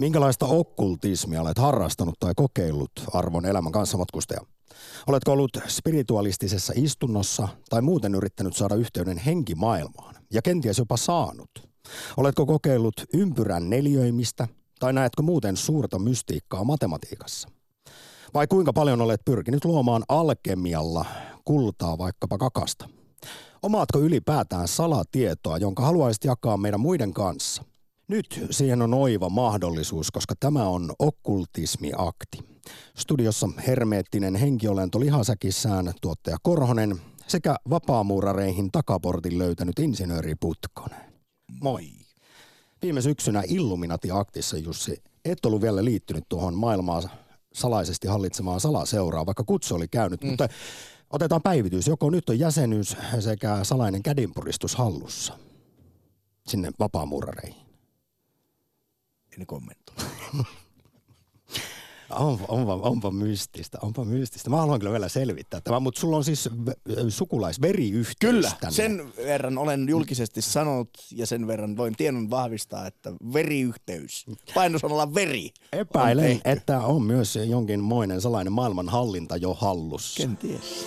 Minkälaista okkultismia olet harrastanut tai kokeillut arvon elämän kanssa matkustaja? Oletko ollut spiritualistisessa istunnossa tai muuten yrittänyt saada yhteyden henkimaailmaan ja kenties jopa saanut? Oletko kokeillut ympyrän neljöimistä tai näetkö muuten suurta mystiikkaa matematiikassa? Vai kuinka paljon olet pyrkinyt luomaan alkemialla kultaa vaikkapa kakasta? Omaatko ylipäätään salatietoa, jonka haluaisit jakaa meidän muiden kanssa? Nyt siihen on oiva mahdollisuus, koska tämä on okkultismiakti. Studiossa hermeettinen henkiolento lihasäkissään tuottaja Korhonen sekä vapaamuurareihin takaportin löytänyt insinööri Putkonen. Moi. Viime syksynä Illuminati-aktissa, Jussi, et ollut vielä liittynyt tuohon maailmaa salaisesti hallitsemaan salaseuraa, vaikka kutsu oli käynyt, mm. mutta otetaan päivitys. Joko nyt on jäsenyys sekä salainen kädinpuristus hallussa sinne vapaamuurareihin? En kommentoi. Onpa, onpa, onpa mystistä, onpa mystistä. Mä haluan kyllä vielä selvittää tämä, mutta sulla on siis sukulaisveriyhteys Kyllä, tänne. sen verran olen julkisesti sanonut ja sen verran voin tiedon vahvistaa, että veriyhteys, painosanalla veri Epäilen, on tehty. että on myös jonkinmoinen salainen maailmanhallinta jo hallussa. Kenties.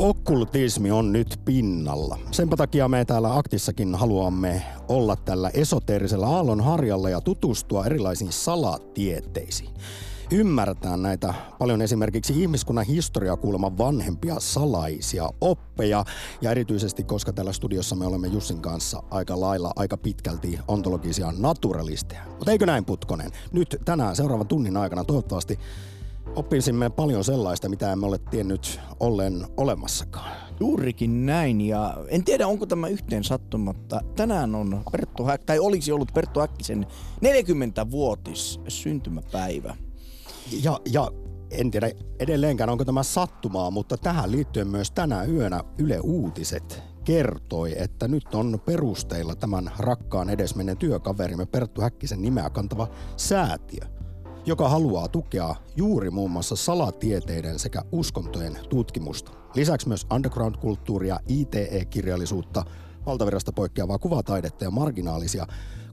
Okkultismi on nyt pinnalla. Senpä takia me täällä Aktissakin haluamme olla tällä esoteerisella aallon harjalla ja tutustua erilaisiin salatieteisiin. Ymmärtää näitä paljon esimerkiksi ihmiskunnan historiaa kuuleman vanhempia salaisia oppeja. Ja erityisesti, koska täällä studiossa me olemme Jussin kanssa aika lailla, aika pitkälti ontologisia naturalisteja. Mutta eikö näin Putkonen? Nyt tänään seuraavan tunnin aikana toivottavasti oppisimme paljon sellaista, mitä emme ole tiennyt ollen olemassakaan. Juurikin näin ja en tiedä onko tämä yhteen sattumatta. Tänään on Perttu Häk, tai olisi ollut Perttu Häkkisen 40-vuotis syntymäpäivä. Ja, ja en tiedä edelleenkään, onko tämä sattumaa, mutta tähän liittyen myös tänä yönä Yle Uutiset kertoi, että nyt on perusteilla tämän rakkaan edesmenneen työkaverimme Perttu Häkkisen nimeä kantava säätiö, joka haluaa tukea juuri muun muassa salatieteiden sekä uskontojen tutkimusta. Lisäksi myös underground-kulttuuria, ITE-kirjallisuutta, valtavirrasta poikkeavaa kuvataidetta ja marginaalisia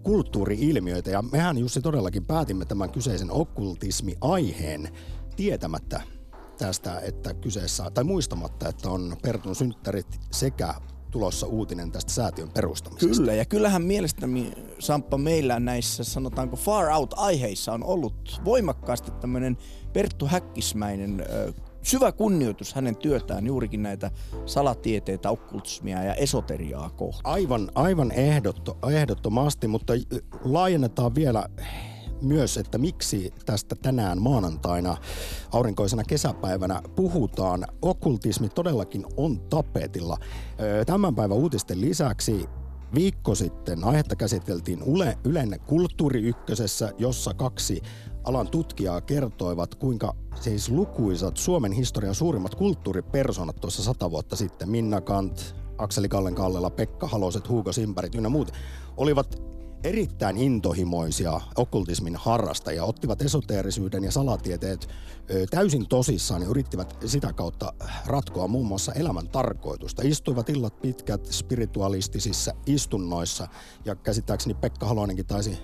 kulttuuri-ilmiöitä. Ja mehän Jussi todellakin päätimme tämän kyseisen okkultismi-aiheen tietämättä tästä, että kyseessä, tai muistamatta, että on Pertun synttärit sekä tulossa uutinen tästä säätiön perustamisesta. Kyllä, ja kyllähän mielestäni Samppa meillä näissä sanotaanko far out-aiheissa on ollut voimakkaasti tämmöinen Perttu Häkkismäinen syvä kunnioitus hänen työtään juurikin näitä salatieteitä, okkultismia ja esoteriaa kohtaan. Aivan, aivan ehdotto, ehdottomasti, mutta laajennetaan vielä myös, että miksi tästä tänään maanantaina aurinkoisena kesäpäivänä puhutaan. Okkultismi todellakin on tapetilla. Tämän päivän uutisten lisäksi viikko sitten aihetta käsiteltiin Yle, Ylen Kulttuuri Ykkösessä, jossa kaksi alan tutkijaa kertoivat, kuinka siis lukuisat Suomen historian suurimmat kulttuuripersonat tuossa sata vuotta sitten, Minna Kant, Akseli Kallen Kallela, Pekka Haloset, Hugo Simbarit ynnä muut, olivat erittäin intohimoisia okkultismin harrastajia, ottivat esoteerisyyden ja salatieteet täysin tosissaan ja yrittivät sitä kautta ratkoa muun muassa elämän tarkoitusta. Istuivat illat pitkät spiritualistisissa istunnoissa ja käsittääkseni Pekka Halonenkin taisi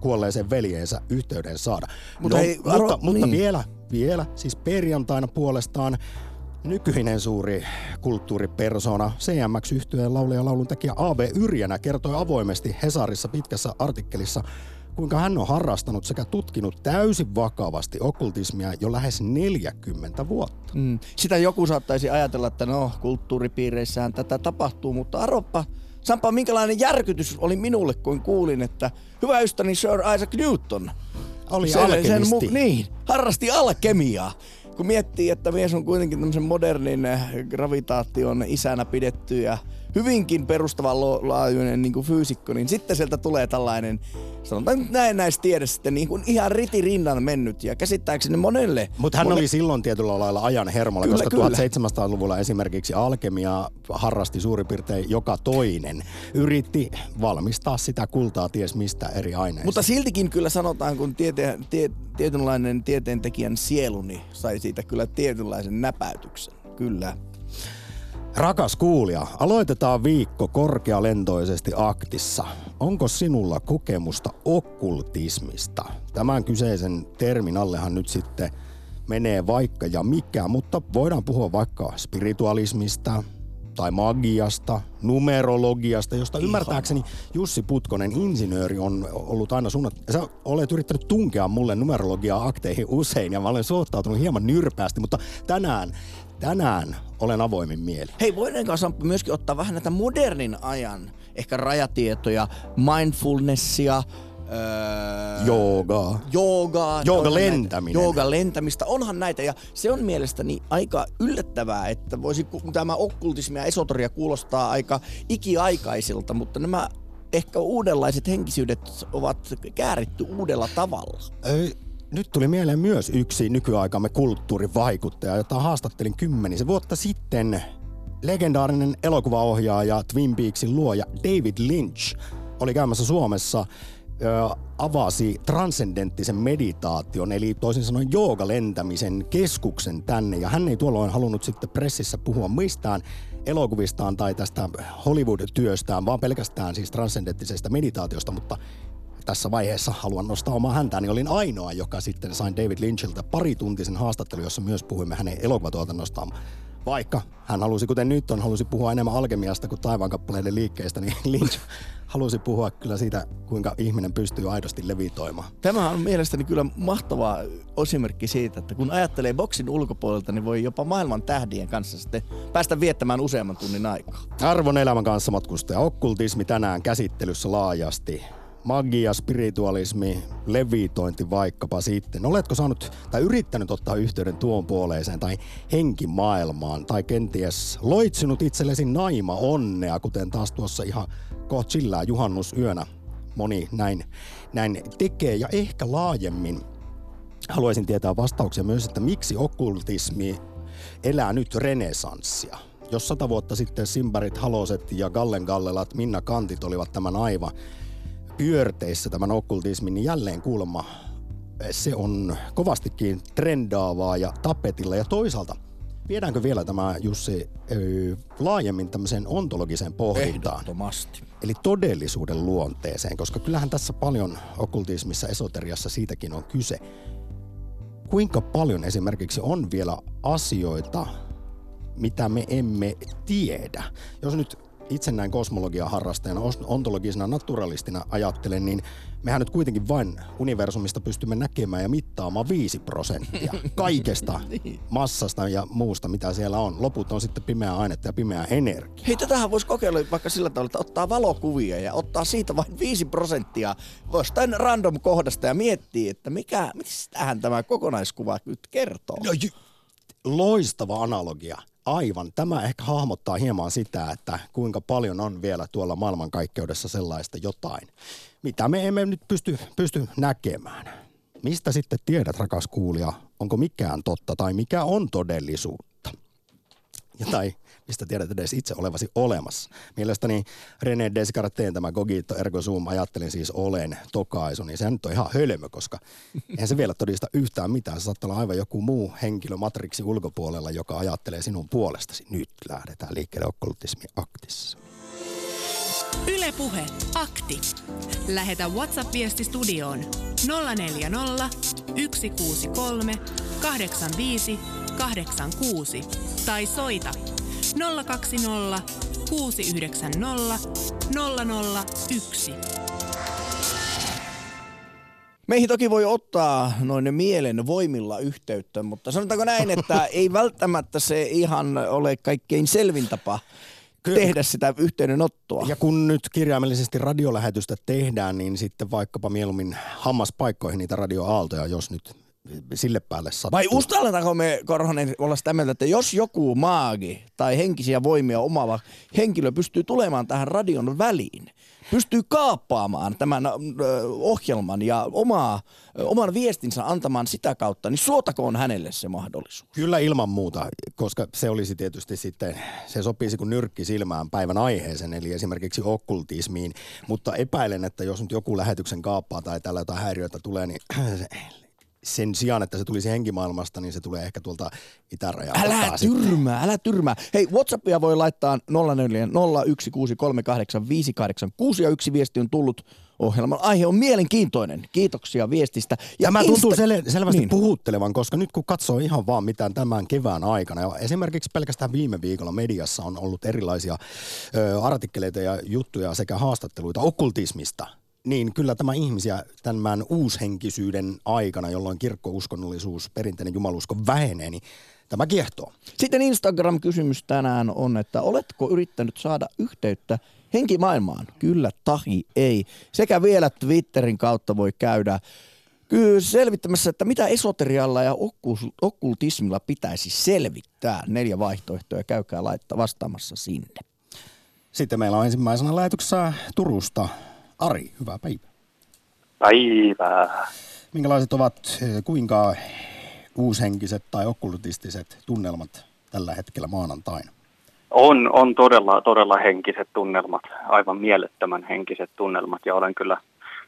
kuolleeseen veljeensä yhteyden saada. Mutta no, mutta, arvo- mutta niin. vielä, vielä, siis perjantaina puolestaan Nykyinen suuri kulttuuripersona, cmx yhtyeen laulaja ja laulun tekijä A.B. Yrjänä kertoi avoimesti Hesarissa pitkässä artikkelissa, kuinka hän on harrastanut sekä tutkinut täysin vakavasti okkultismia jo lähes 40 vuotta. Mm. Sitä joku saattaisi ajatella, että no kulttuuripiireissähän tätä tapahtuu, mutta arvoppa Sampa, minkälainen järkytys oli minulle, kun kuulin, että hyvä ystäväni Sir Isaac Newton Oli sen, sen alkemisti. niin, harrasti alkemiaa. Kun miettii, että mies on kuitenkin tämmöisen modernin eh, gravitaation isänä pidetty ja hyvinkin perustavanlaajuinen niin kuin fyysikko, niin sitten sieltä tulee tällainen, sanotaan nyt näin näistä tiedä sitten niin kuin ihan ritirinnan mennyt ja käsittääkseni monelle. Mutta hän monelle, oli silloin tietyllä lailla ajan hermolla, Kyllä, koska kyllä. 1700-luvulla esimerkiksi alkemia harrasti suurin piirtein joka toinen. Yritti valmistaa sitä kultaa ties mistä eri aineista. Mutta siltikin kyllä sanotaan, kun tiete, tie, tietynlainen tieteentekijän sielu niin sai siitä kyllä tietynlaisen näpäytyksen. Kyllä. Rakas kuulija, aloitetaan viikko korkealentoisesti aktissa. Onko sinulla kokemusta okkultismista? Tämän kyseisen termin allehan nyt sitten menee vaikka ja mikä, mutta voidaan puhua vaikka spiritualismista tai magiasta, numerologiasta, josta Ihana. ymmärtääkseni Jussi Putkonen, insinööri, on ollut aina suunnat... Sä olet yrittänyt tunkea mulle numerologiaa akteihin usein ja mä olen suhtautunut hieman nyrpäästi, mutta tänään, tänään olen avoimin mieli. Hei, voidaanko Samppa myöskin ottaa vähän näitä modernin ajan ehkä rajatietoja, mindfulnessia, öö, Joogaa. joogaa. Jooga lentäminen. Jooga lentämistä. Onhan näitä ja se on mielestäni aika yllättävää, että voisi tämä okkultismi ja esoteria kuulostaa aika ikiaikaisilta, mutta nämä ehkä uudenlaiset henkisyydet ovat kääritty uudella tavalla. Ei, nyt tuli mieleen myös yksi nykyaikamme kulttuurivaikuttaja, jota haastattelin kymmenisen vuotta sitten. Legendaarinen elokuvaohjaaja Twin Peaksin luoja David Lynch oli käymässä Suomessa avasi transcendenttisen meditaation, eli toisin sanoen joogalentämisen keskuksen tänne. Ja hän ei tuolloin halunnut sitten pressissä puhua mistään elokuvistaan tai tästä Hollywood-työstään, vaan pelkästään siis transcendenttisesta meditaatiosta, mutta tässä vaiheessa haluan nostaa omaa häntään, niin olin ainoa, joka sitten sain David Lynchiltä parituntisen haastattelun, jossa myös puhuimme hänen elokuvatuotannostaan. Vaikka hän halusi, kuten nyt on, halusi puhua enemmän alkemiasta kuin taivaankappaleiden liikkeestä, niin Lynch halusi puhua kyllä siitä, kuinka ihminen pystyy aidosti levitoimaan. Tämä on mielestäni kyllä mahtava esimerkki siitä, että kun ajattelee boksin ulkopuolelta, niin voi jopa maailman tähdien kanssa sitten päästä viettämään useamman tunnin aikaa. Arvon elämän kanssa matkustaja, okkultismi tänään käsittelyssä laajasti. Magia, spiritualismi, levitointi vaikkapa sitten. Oletko saanut tai yrittänyt ottaa yhteyden tuon puoleiseen tai henkimaailmaan tai kenties loitsinut itsellesi naima onnea, kuten taas tuossa ihan kohta chillää juhannusyönä moni näin, näin tekee ja ehkä laajemmin haluaisin tietää vastauksia myös, että miksi okkultismi elää nyt renesanssia. Jos sata vuotta sitten Simbarit, Haloset ja Gallen Gallelat, Minna Kantit olivat tämän aivan pyörteissä tämän okkultismin, niin jälleen kuulemma se on kovastikin trendaavaa ja tapetilla. Ja toisaalta, viedäänkö vielä tämä Jussi ö, laajemmin tämmöiseen ontologiseen pohdintaan? Ehdottomasti. Eli todellisuuden luonteeseen, koska kyllähän tässä paljon okkultismissa, esoteriassa siitäkin on kyse. Kuinka paljon esimerkiksi on vielä asioita, mitä me emme tiedä? Jos nyt itse näin kosmologian harrastajana, ontologisena naturalistina ajattelen, niin mehän nyt kuitenkin vain universumista pystymme näkemään ja mittaamaan 5 prosenttia kaikesta massasta ja muusta, mitä siellä on. Loput on sitten pimeää ainetta ja pimeää energiaa. Hei, tätähän voisi kokeilla vaikka sillä tavalla, että ottaa valokuvia ja ottaa siitä vain 5 prosenttia jostain random kohdasta ja miettii, että mikä, mistähän tämä kokonaiskuva nyt kertoo. No, j- loistava analogia. Aivan. Tämä ehkä hahmottaa hieman sitä, että kuinka paljon on vielä tuolla maailmankaikkeudessa sellaista jotain, mitä me emme nyt pysty, pysty näkemään. Mistä sitten tiedät, rakas kuulija, onko mikään totta tai mikä on todellisuutta? Ja tai mistä tiedät edes itse olevasi olemassa. Mielestäni René Descartes tämä Gogito ergo sum, ajattelin siis olen tokaisu, niin se nyt on ihan hölmö, koska eihän se vielä todista yhtään mitään. Se saattaa olla aivan joku muu henkilö matriksi ulkopuolella, joka ajattelee sinun puolestasi. Nyt lähdetään liikkeelle okkultismi aktissa. Ylepuhe akti. Lähetä WhatsApp-viesti studioon 040 163 85 86 tai soita 020 690 001. Meihin toki voi ottaa noin mielen voimilla yhteyttä, mutta sanotaanko näin, että ei välttämättä se ihan ole kaikkein selvin tapa Kyllä. tehdä sitä yhteydenottoa. Ja kun nyt kirjaimellisesti radiolähetystä tehdään, niin sitten vaikkapa mieluummin hammaspaikkoihin niitä radioaaltoja, jos nyt sille päälle sattuu. Vai uskalletaanko me, Korhonen, olla sitä mieltä, että jos joku maagi tai henkisiä voimia omaava henkilö pystyy tulemaan tähän radion väliin, pystyy kaappaamaan tämän ohjelman ja omaa, oman viestinsä antamaan sitä kautta, niin suotakoon hänelle se mahdollisuus. Kyllä ilman muuta, koska se olisi tietysti sitten, se sopisi kuin nyrkki silmään päivän aiheeseen, eli esimerkiksi okkultismiin. Mutta epäilen, että jos nyt joku lähetyksen kaappaa tai tällä jotain häiriöitä tulee, niin sen sijaan, että se tulisi henkimaailmasta, niin se tulee ehkä tuolta itärajalta. Älä sitten. tyrmää, älä tyrmää. Hei, Whatsappia voi laittaa 04 ja yksi viesti on tullut. Ohjelman aihe on mielenkiintoinen. Kiitoksia viestistä. Ja Tämä tuntuu sel- selvästi niin. puhuttelevan, koska nyt kun katsoo ihan vaan mitään tämän kevään aikana, ja esimerkiksi pelkästään viime viikolla mediassa on ollut erilaisia ö, artikkeleita ja juttuja sekä haastatteluita okkultismista, niin kyllä tämä ihmisiä tämän uushenkisyyden aikana, jolloin kirkkouskonnollisuus, perinteinen jumalusko vähenee, niin tämä kiehtoo. Sitten Instagram-kysymys tänään on, että oletko yrittänyt saada yhteyttä henkimaailmaan? Kyllä tahi ei. Sekä vielä Twitterin kautta voi käydä kyllä selvittämässä, että mitä esoterialla ja okkultismilla pitäisi selvittää. Neljä vaihtoehtoa, käykää laittaa vastaamassa sinne. Sitten meillä on ensimmäisenä lähetyksessä Turusta Ari, hyvää päivää. Päivää. Minkälaiset ovat, eh, kuinka uushenkiset tai okkultistiset tunnelmat tällä hetkellä maanantaina? On, on todella, todella henkiset tunnelmat, aivan mielettömän henkiset tunnelmat ja olen kyllä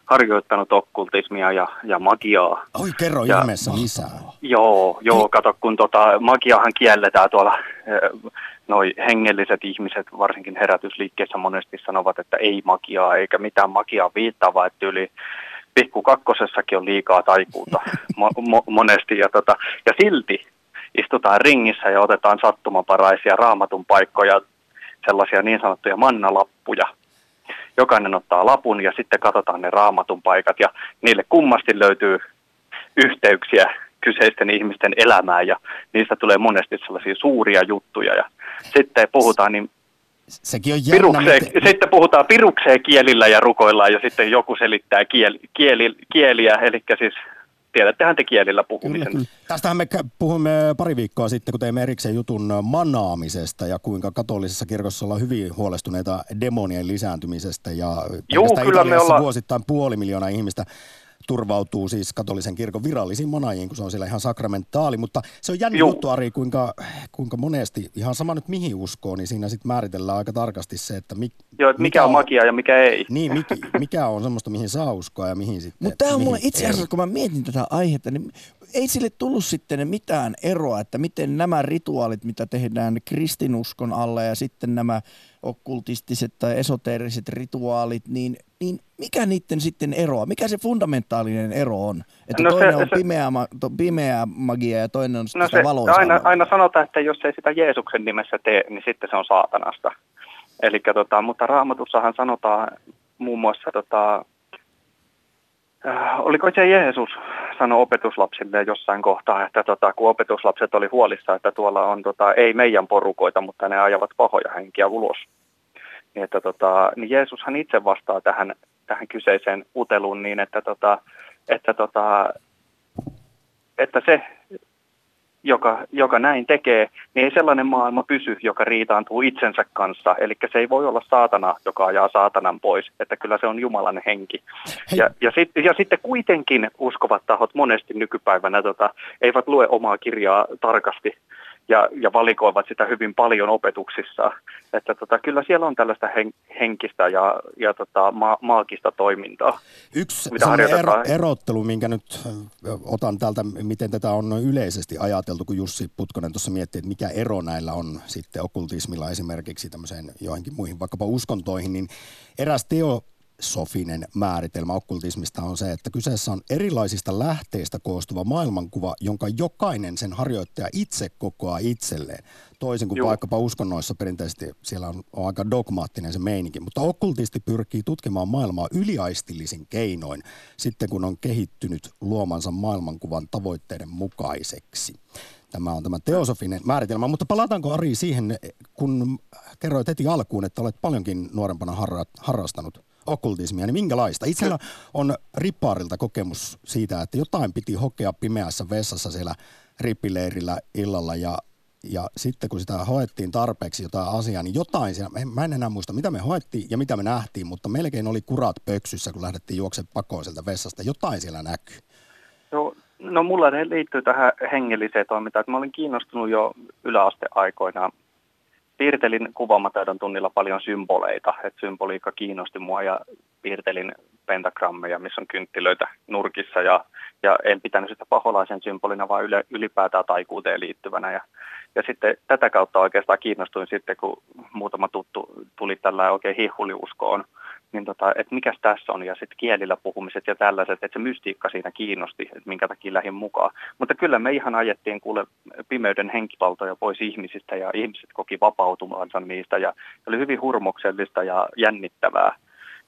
harjoittanut okkultismia ja, ja magiaa. Oi, kerro Ja- ihmeessä lisää. Joo, joo, kato kun tota, magiahan kielletään tuolla, eh, noi hengelliset ihmiset, varsinkin herätysliikkeessä monesti sanovat, että ei magiaa eikä mitään magiaa viittaavaa, että yli pikku kakkosessakin on liikaa taikuutta mo- mo- monesti ja, tota, ja silti istutaan ringissä ja otetaan sattumaparaisia raamatun paikkoja, sellaisia niin sanottuja mannalappuja. Jokainen ottaa lapun ja sitten katsotaan ne raamatun paikat ja niille kummasti löytyy yhteyksiä kyseisten ihmisten elämään ja niistä tulee monesti sellaisia suuria juttuja ja sitten puhutaan niin Sekin on jännä. pirukseen, miten- sitten puhutaan pirukseen kielillä ja rukoillaan ja sitten joku selittää kieli, kieli, kieliä, eli siis tiedättehän te kielillä puhumisen. Kyllä, kyllä. Tästähän me puhuimme pari viikkoa sitten, kun teimme erikseen jutun manaamisesta ja kuinka katolisessa kirkossa ollaan hyvin huolestuneita demonien lisääntymisestä. Ja pelkästään kyllä me ollaan- vuosittain puoli miljoonaa ihmistä turvautuu siis katolisen kirkon virallisiin manaajiin, kun se on siellä ihan sakramentaali. Mutta se on jännä juttu, Ari, kuinka, kuinka monesti, ihan sama nyt mihin uskoo, niin siinä sitten määritellään aika tarkasti se, että mi, Joo, että mikä on magia ja mikä ei. Niin, mikä, mikä on semmoista, mihin saa uskoa ja mihin sitten... Mutta tämä on mulle itse asiassa, kun mä mietin tätä aihetta, niin ei sille tullut sitten mitään eroa, että miten nämä rituaalit, mitä tehdään kristinuskon alla ja sitten nämä okkultistiset tai esoteeriset rituaalit, niin, niin mikä niiden sitten eroa? Mikä se fundamentaalinen ero on? Että No se- toinen on se- pimeä, to, pimeä magia ja toinen on No sitä se, aina, aina sanotaan, että jos ei sitä Jeesuksen nimessä tee, niin sitten se on saatanasta. Elikkä tota, mutta raamatussahan sanotaan muun muassa, tota, oliko se Jeesus sanoi opetuslapsille jossain kohtaa, että tota, kun opetuslapset oli huolissa, että tuolla on tota, ei meidän porukoita, mutta ne ajavat pahoja henkiä ulos. Niin, että tota, niin Jeesushan itse vastaa tähän, tähän kyseiseen uteluun niin, että, tota, että, tota, että se, joka, joka näin tekee, niin ei sellainen maailma pysy, joka riitaantuu itsensä kanssa. Eli se ei voi olla saatana, joka ajaa saatanan pois, että kyllä se on Jumalan henki. Hei. Ja, ja, sit, ja sitten kuitenkin uskovat tahot monesti nykypäivänä tota, eivät lue omaa kirjaa tarkasti ja, ja valikoivat sitä hyvin paljon opetuksissa. Että tota, kyllä siellä on tällaista hen, henkistä ja, ja tota, ma, maagista toimintaa. Yksi mitä ero, erottelu, minkä nyt otan täältä, miten tätä on noin yleisesti ajateltu, kun Jussi Putkonen tuossa miettii, että mikä ero näillä on sitten okkultismilla esimerkiksi tämmöiseen joihinkin muihin vaikkapa uskontoihin, niin eräs teosofinen määritelmä okkultismista on se, että kyseessä on erilaisista lähteistä koostuva maailmankuva, jonka jokainen sen harjoittaja itse kokoaa itselleen. Toisin kuin Juu. vaikkapa uskonnoissa perinteisesti siellä on, on aika dogmaattinen se meininki, mutta okkultisti pyrkii tutkimaan maailmaa yliaistillisin keinoin sitten kun on kehittynyt luomansa maailmankuvan tavoitteiden mukaiseksi. Tämä on tämä teosofinen määritelmä, mutta palataanko Ari siihen, kun kerroit heti alkuun, että olet paljonkin nuorempana harra, harrastanut okkultismia, niin minkälaista? Itsellä on rippaarilta kokemus siitä, että jotain piti hokea pimeässä vessassa siellä rippileirillä illalla ja ja sitten kun sitä hoettiin tarpeeksi jotain asiaa, niin jotain siellä, mä en enää muista mitä me hoettiin ja mitä me nähtiin, mutta melkein oli kurat pöksyssä, kun lähdettiin juoksemaan pakoon sieltä vessasta. Jotain siellä näkyy. No, no mulla liittyy tähän hengelliseen toimintaan, että mä olin kiinnostunut jo yläasteaikoina. Piirtelin kuvaamataidon tunnilla paljon symboleita, että symboliikka kiinnosti mua ja piirtelin pentagrammeja, missä on kynttilöitä nurkissa ja, ja en pitänyt sitä paholaisen symbolina, vaan yle, ylipäätään taikuuteen liittyvänä. Ja, ja sitten tätä kautta oikeastaan kiinnostuin sitten, kun muutama tuttu tuli tällä oikein hihuliuskoon, niin tota, että mikäs tässä on, ja sitten kielillä puhumiset ja tällaiset, että se mystiikka siinä kiinnosti, että minkä takia lähdin mukaan. Mutta kyllä me ihan ajettiin kuule pimeyden henkipaltoja pois ihmisistä, ja ihmiset koki vapautumansa niistä, ja oli hyvin hurmoksellista ja jännittävää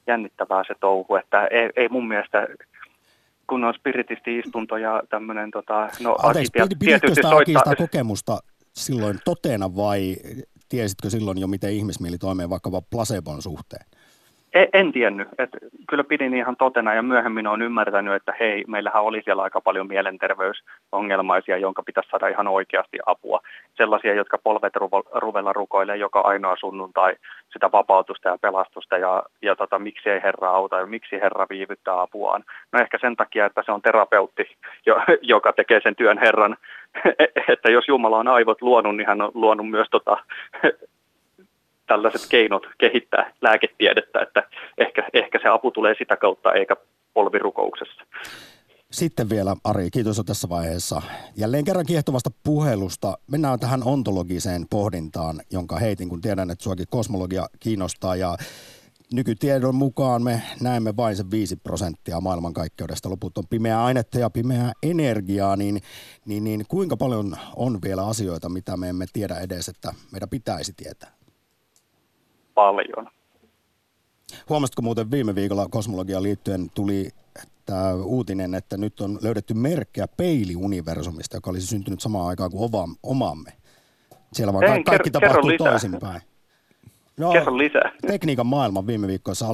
jännittävää se touhu, että ei, ei mun mielestä kun on spiritisti-istunto ja tämmöinen... Tota, no, Anteeksi, sitä soittaa... kokemusta silloin totena vai tiesitkö silloin jo, miten ihmismieli toimii vaikkapa placebon suhteen? En, en tiennyt. Et kyllä pidin ihan totena ja myöhemmin on ymmärtänyt, että hei, meillähän oli siellä aika paljon mielenterveysongelmaisia, jonka pitäisi saada ihan oikeasti apua. Sellaisia, jotka polvet ruvella rukoilee joka ainoa sunnuntai sitä vapautusta ja pelastusta ja, ja tota, miksi ei Herra auta ja miksi Herra viivyttää apuaan. No ehkä sen takia, että se on terapeutti, joka tekee sen työn Herran. että jos Jumala on aivot luonut, niin hän on luonut myös tota, tällaiset keinot kehittää lääketiedettä, että ehkä, ehkä se apu tulee sitä kautta eikä polvirukouksessa. Sitten vielä Ari, kiitos tässä vaiheessa. Jälleen kerran kiehtovasta puhelusta. Mennään tähän ontologiseen pohdintaan, jonka heitin, kun tiedän, että suakin kosmologia kiinnostaa. Ja nykytiedon mukaan me näemme vain sen 5 prosenttia maailmankaikkeudesta. Loput on pimeää ainetta ja pimeää energiaa, niin, niin, niin kuinka paljon on vielä asioita, mitä me emme tiedä edes, että meidän pitäisi tietää? Paljon. Huomasitko muuten viime viikolla kosmologiaan liittyen tuli tämä uutinen, että nyt on löydetty merkkejä peiliuniversumista, joka olisi syntynyt samaan aikaan kuin omamme. Siellä vaan Ei, kaikki ker- tapahtuu toisinpäin. No, Kerro lisää. Tekniikan maailman viime viikkoissa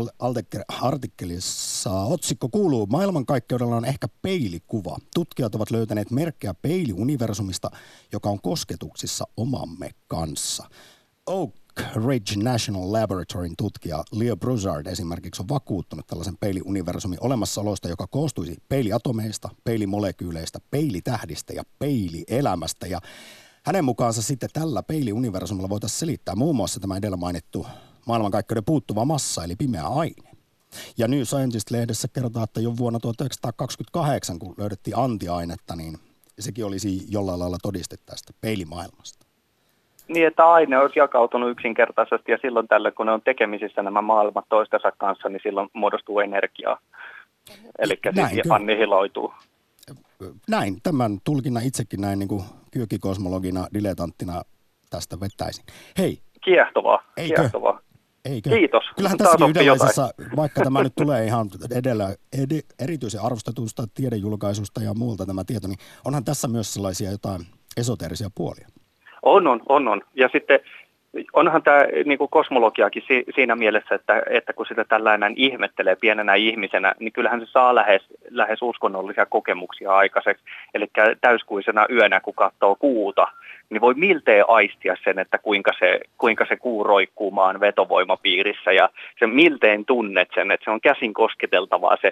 artikkelissa otsikko kuuluu, maailmankaikkeudella on ehkä peilikuva. Tutkijat ovat löytäneet merkkejä peiliuniversumista, joka on kosketuksissa omamme kanssa. Oak Ridge National Laboratoryn tutkija Leo Broussard esimerkiksi on vakuuttunut tällaisen peiliuniversumin olemassaolosta, joka koostuisi peiliatomeista, peilimolekyyleistä, peilitähdistä ja peilielämästä. Ja hänen mukaansa sitten tällä peiliuniversumilla voitaisiin selittää muun muassa tämä edellä mainittu maailmankaikkeuden puuttuva massa, eli pimeä aine. Ja New Scientist-lehdessä kerrotaan, että jo vuonna 1928, kun löydettiin antiainetta, niin sekin olisi jollain lailla todiste tästä peilimaailmasta. Niin, että aine olisi jakautunut yksinkertaisesti ja silloin tällä, kun ne on tekemisissä nämä maailmat toistensa kanssa, niin silloin muodostuu energiaa. Eli siis annihiloituu. Näin, tämän tulkinnan itsekin näin niin kuin kyökikosmologina, diletanttina tästä vettäisin. Hei. Kiehtovaa, Eikö? kiehtovaa. Eikö? Kiitos. Kyllähän tässä yhdenlaisessa, vaikka tämä nyt tulee ihan edellä ed, erityisen arvostetusta tiedejulkaisusta ja muulta tämä tieto, niin onhan tässä myös sellaisia jotain esoteerisia puolia. On, on, on, on. Ja sitten onhan tämä niin kuin kosmologiakin si, siinä mielessä, että, että kun sitä tällainen ihmettelee pienenä ihmisenä, niin kyllähän se saa lähes, lähes uskonnollisia kokemuksia aikaiseksi. Eli täyskuisena yönä, kun katsoo kuuta, niin voi miltei aistia sen, että kuinka se, kuinka se kuu roikkuu maan vetovoimapiirissä ja se miltein tunnet sen, että se on käsin kosketeltavaa se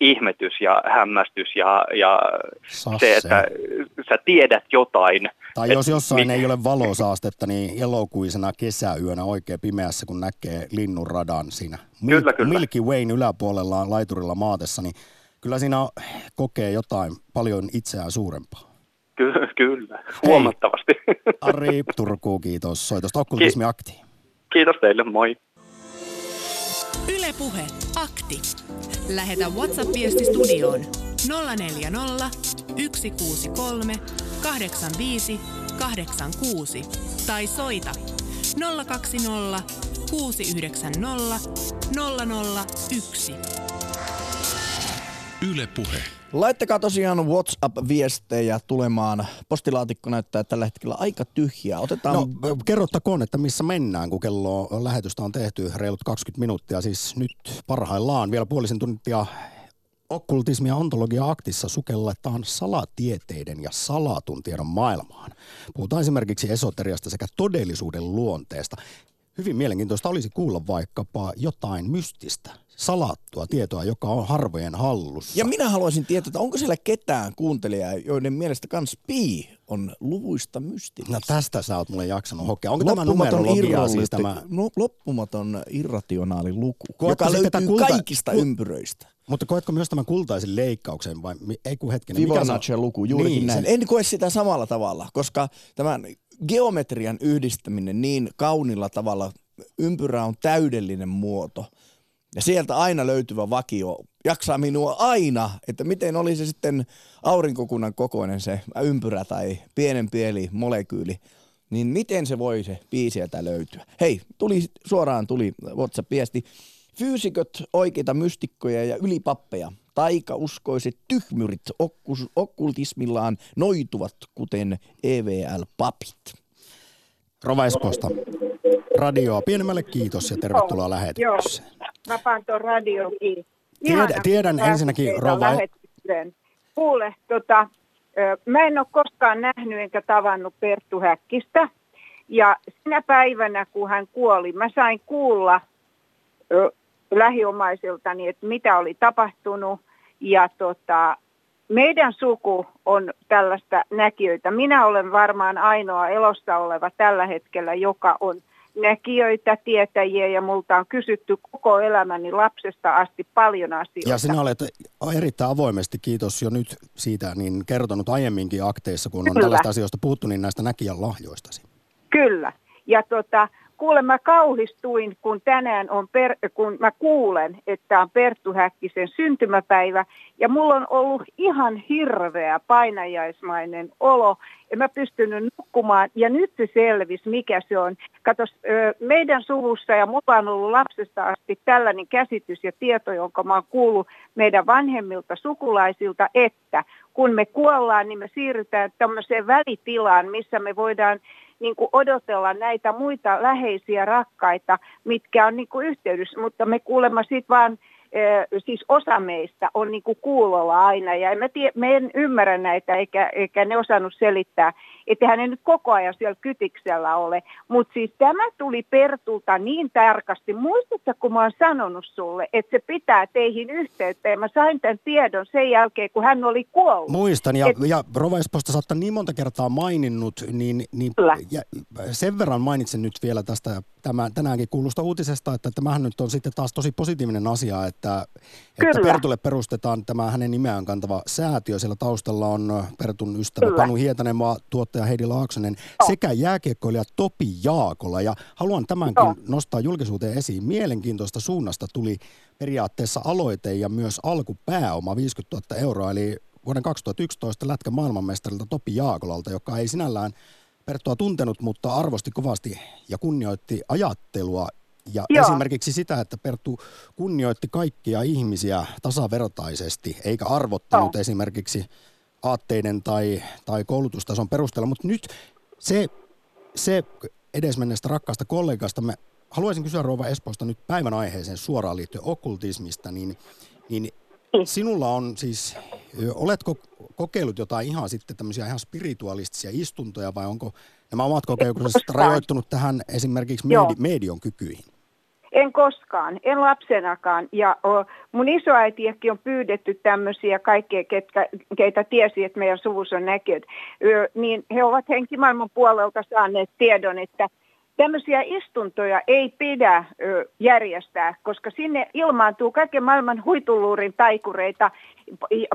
ihmetys ja hämmästys ja, ja se, että sä tiedät jotain. Tai jos jossain mi- ei ole valosaastetta, niin elokuisena kesäyönä oikein pimeässä, kun näkee linnunradan siinä Mil- kyllä, kyllä. Milky Wayn yläpuolella laiturilla maatessa, niin kyllä siinä kokee jotain paljon itseään suurempaa. Ky- kyllä, huomattavasti. Hei, Ari Turku, kiitos soitosta Okkultismi Ki- Akti. Kiitos teille, moi. Ylepuhe Akti. Lähetä WhatsApp-viesti studioon 040 163 85 86 tai soita 020 690 001. Yle Puhe. Laittakaa tosiaan WhatsApp-viestejä tulemaan. Postilaatikko näyttää tällä hetkellä aika tyhjää. Otetaan... No kerrottakoon, että missä mennään, kun kello lähetystä on tehty reilut 20 minuuttia. Siis nyt parhaillaan vielä puolisen tuntia okkultismi- ja ontologia-aktissa sukelletaan salatieteiden ja salatun tiedon maailmaan. Puhutaan esimerkiksi esoteriasta sekä todellisuuden luonteesta. Hyvin mielenkiintoista olisi kuulla vaikkapa jotain mystistä, salattua tietoa, joka on harvojen hallussa. Ja minä haluaisin tietää, että onko siellä ketään kuuntelijaa, joiden mielestä kans pi on luvuista mystistä. No tästä sä oot mulle jaksanut hokea. Onko tämä numerologia siis tämä? No, loppumaton irrationaali luku, Koetko joka löytyy kulta... kaikista Ku... ympyröistä. Mutta koetko myös tämän kultaisen leikkauksen vai ei kun hetkinen? Fibonacci-luku, juurikin niin, näin. En koe sitä samalla tavalla, koska tämän geometrian yhdistäminen niin kaunilla tavalla, ympyrä on täydellinen muoto. Ja sieltä aina löytyvä vakio jaksaa minua aina, että miten oli se sitten aurinkokunnan kokoinen se ympyrä tai pienen pieli molekyyli, niin miten se voi se pi sieltä löytyä. Hei, tuli, suoraan tuli WhatsApp-viesti. Fyysikot, oikeita mystikkoja ja ylipappeja, taikauskoiset tyhmyrit okkus, okkultismillaan noituvat, kuten EVL-papit. Rova Espoosta. Radioa pienemmälle kiitos ja tervetuloa lähetykseen. Joo, mä paan tuon radio kiinni. Tiedän, tiedän ensinnäkin Rova... Kuule, tota, mä en ole koskaan nähnyt enkä tavannut Perttu Häkkistä. Ja sinä päivänä, kun hän kuoli, mä sain kuulla lähiomaisiltani, että mitä oli tapahtunut. Ja tota, meidän suku on tällaista näkijöitä. Minä olen varmaan ainoa elossa oleva tällä hetkellä, joka on näkijöitä, tietäjiä ja multa on kysytty koko elämäni lapsesta asti paljon asioita. Ja sinä olet erittäin avoimesti, kiitos jo nyt siitä, niin kertonut aiemminkin akteissa, kun on Kyllä. tällaista asioista puhuttu, niin näistä näkijän lahjoistasi. Kyllä. Ja tota, Kuule, mä kauhistuin, kun tänään on, per, kun mä kuulen, että on Perttu Häkkisen syntymäpäivä. Ja mulla on ollut ihan hirveä painajaismainen olo. Ja mä pystynyt nukkumaan. Ja nyt se selvisi, mikä se on. Katos, meidän suvussa ja mulla on ollut lapsesta asti tällainen käsitys ja tieto, jonka mä oon kuullut meidän vanhemmilta sukulaisilta, että kun me kuollaan, niin me siirrytään tämmöiseen välitilaan, missä me voidaan niin kuin odotella näitä muita läheisiä rakkaita, mitkä on niin kuin yhteydessä, mutta me kuulemma sitten vaan siis osa meistä on niin kuin kuulolla aina ja en mä, tie, mä en ymmärrä näitä eikä, eikä ne osannut selittää, että hän ei nyt koko ajan siellä kytiksellä ole. Mutta siis tämä tuli Pertulta niin tarkasti. Muistatko, kun mä oon sanonut sulle, että se pitää teihin yhteyttä ja mä sain tämän tiedon sen jälkeen, kun hän oli kuollut. Muistan ja, Et... ja Rova Esposta sä niin monta kertaa maininnut, niin, niin ja sen verran mainitsen nyt vielä tästä tämä, tänäänkin kuulusta uutisesta, että tämähän nyt on sitten taas tosi positiivinen asia, että, että Pertulle perustetaan tämä hänen nimeään kantava säätiö. Siellä taustalla on Pertun ystävä Kyllä. Panu Hietanen, tuottaja Heidi Laaksonen oh. sekä jääkiekkoilija Topi Jaakola. Ja haluan tämänkin oh. nostaa julkisuuteen esiin. Mielenkiintoista suunnasta tuli periaatteessa aloite ja myös alkupääoma 50 000 euroa, eli vuoden 2011 lätkä maailmanmestarilta Topi Jaakolalta, joka ei sinällään Perttua tuntenut, mutta arvosti kovasti ja kunnioitti ajattelua ja Joo. esimerkiksi sitä, että Perttu kunnioitti kaikkia ihmisiä tasavertaisesti, eikä arvottanut Joo. esimerkiksi aatteiden tai, tai koulutustason perusteella. Mutta nyt se, se edesmenneestä rakkaasta kollegasta, me haluaisin kysyä Rouva Espoosta nyt päivän aiheeseen suoraan liittyen okkultismista, niin, niin Sinulla on siis, oletko kokeillut jotain ihan sitten tämmöisiä ihan spiritualistisia istuntoja vai onko nämä omat kokemukset rajoittunut tähän esimerkiksi medi- medion kykyihin? En koskaan, en lapsenakaan. Ja mun isoäitiäkin on pyydetty tämmöisiä kaikkia, ketkä, keitä tiesi, että meidän suvussa on näköt. Niin he ovat henkimaailman puolelta saaneet tiedon, että Tämmöisiä istuntoja ei pidä järjestää, koska sinne ilmaantuu kaiken maailman huituluurin taikureita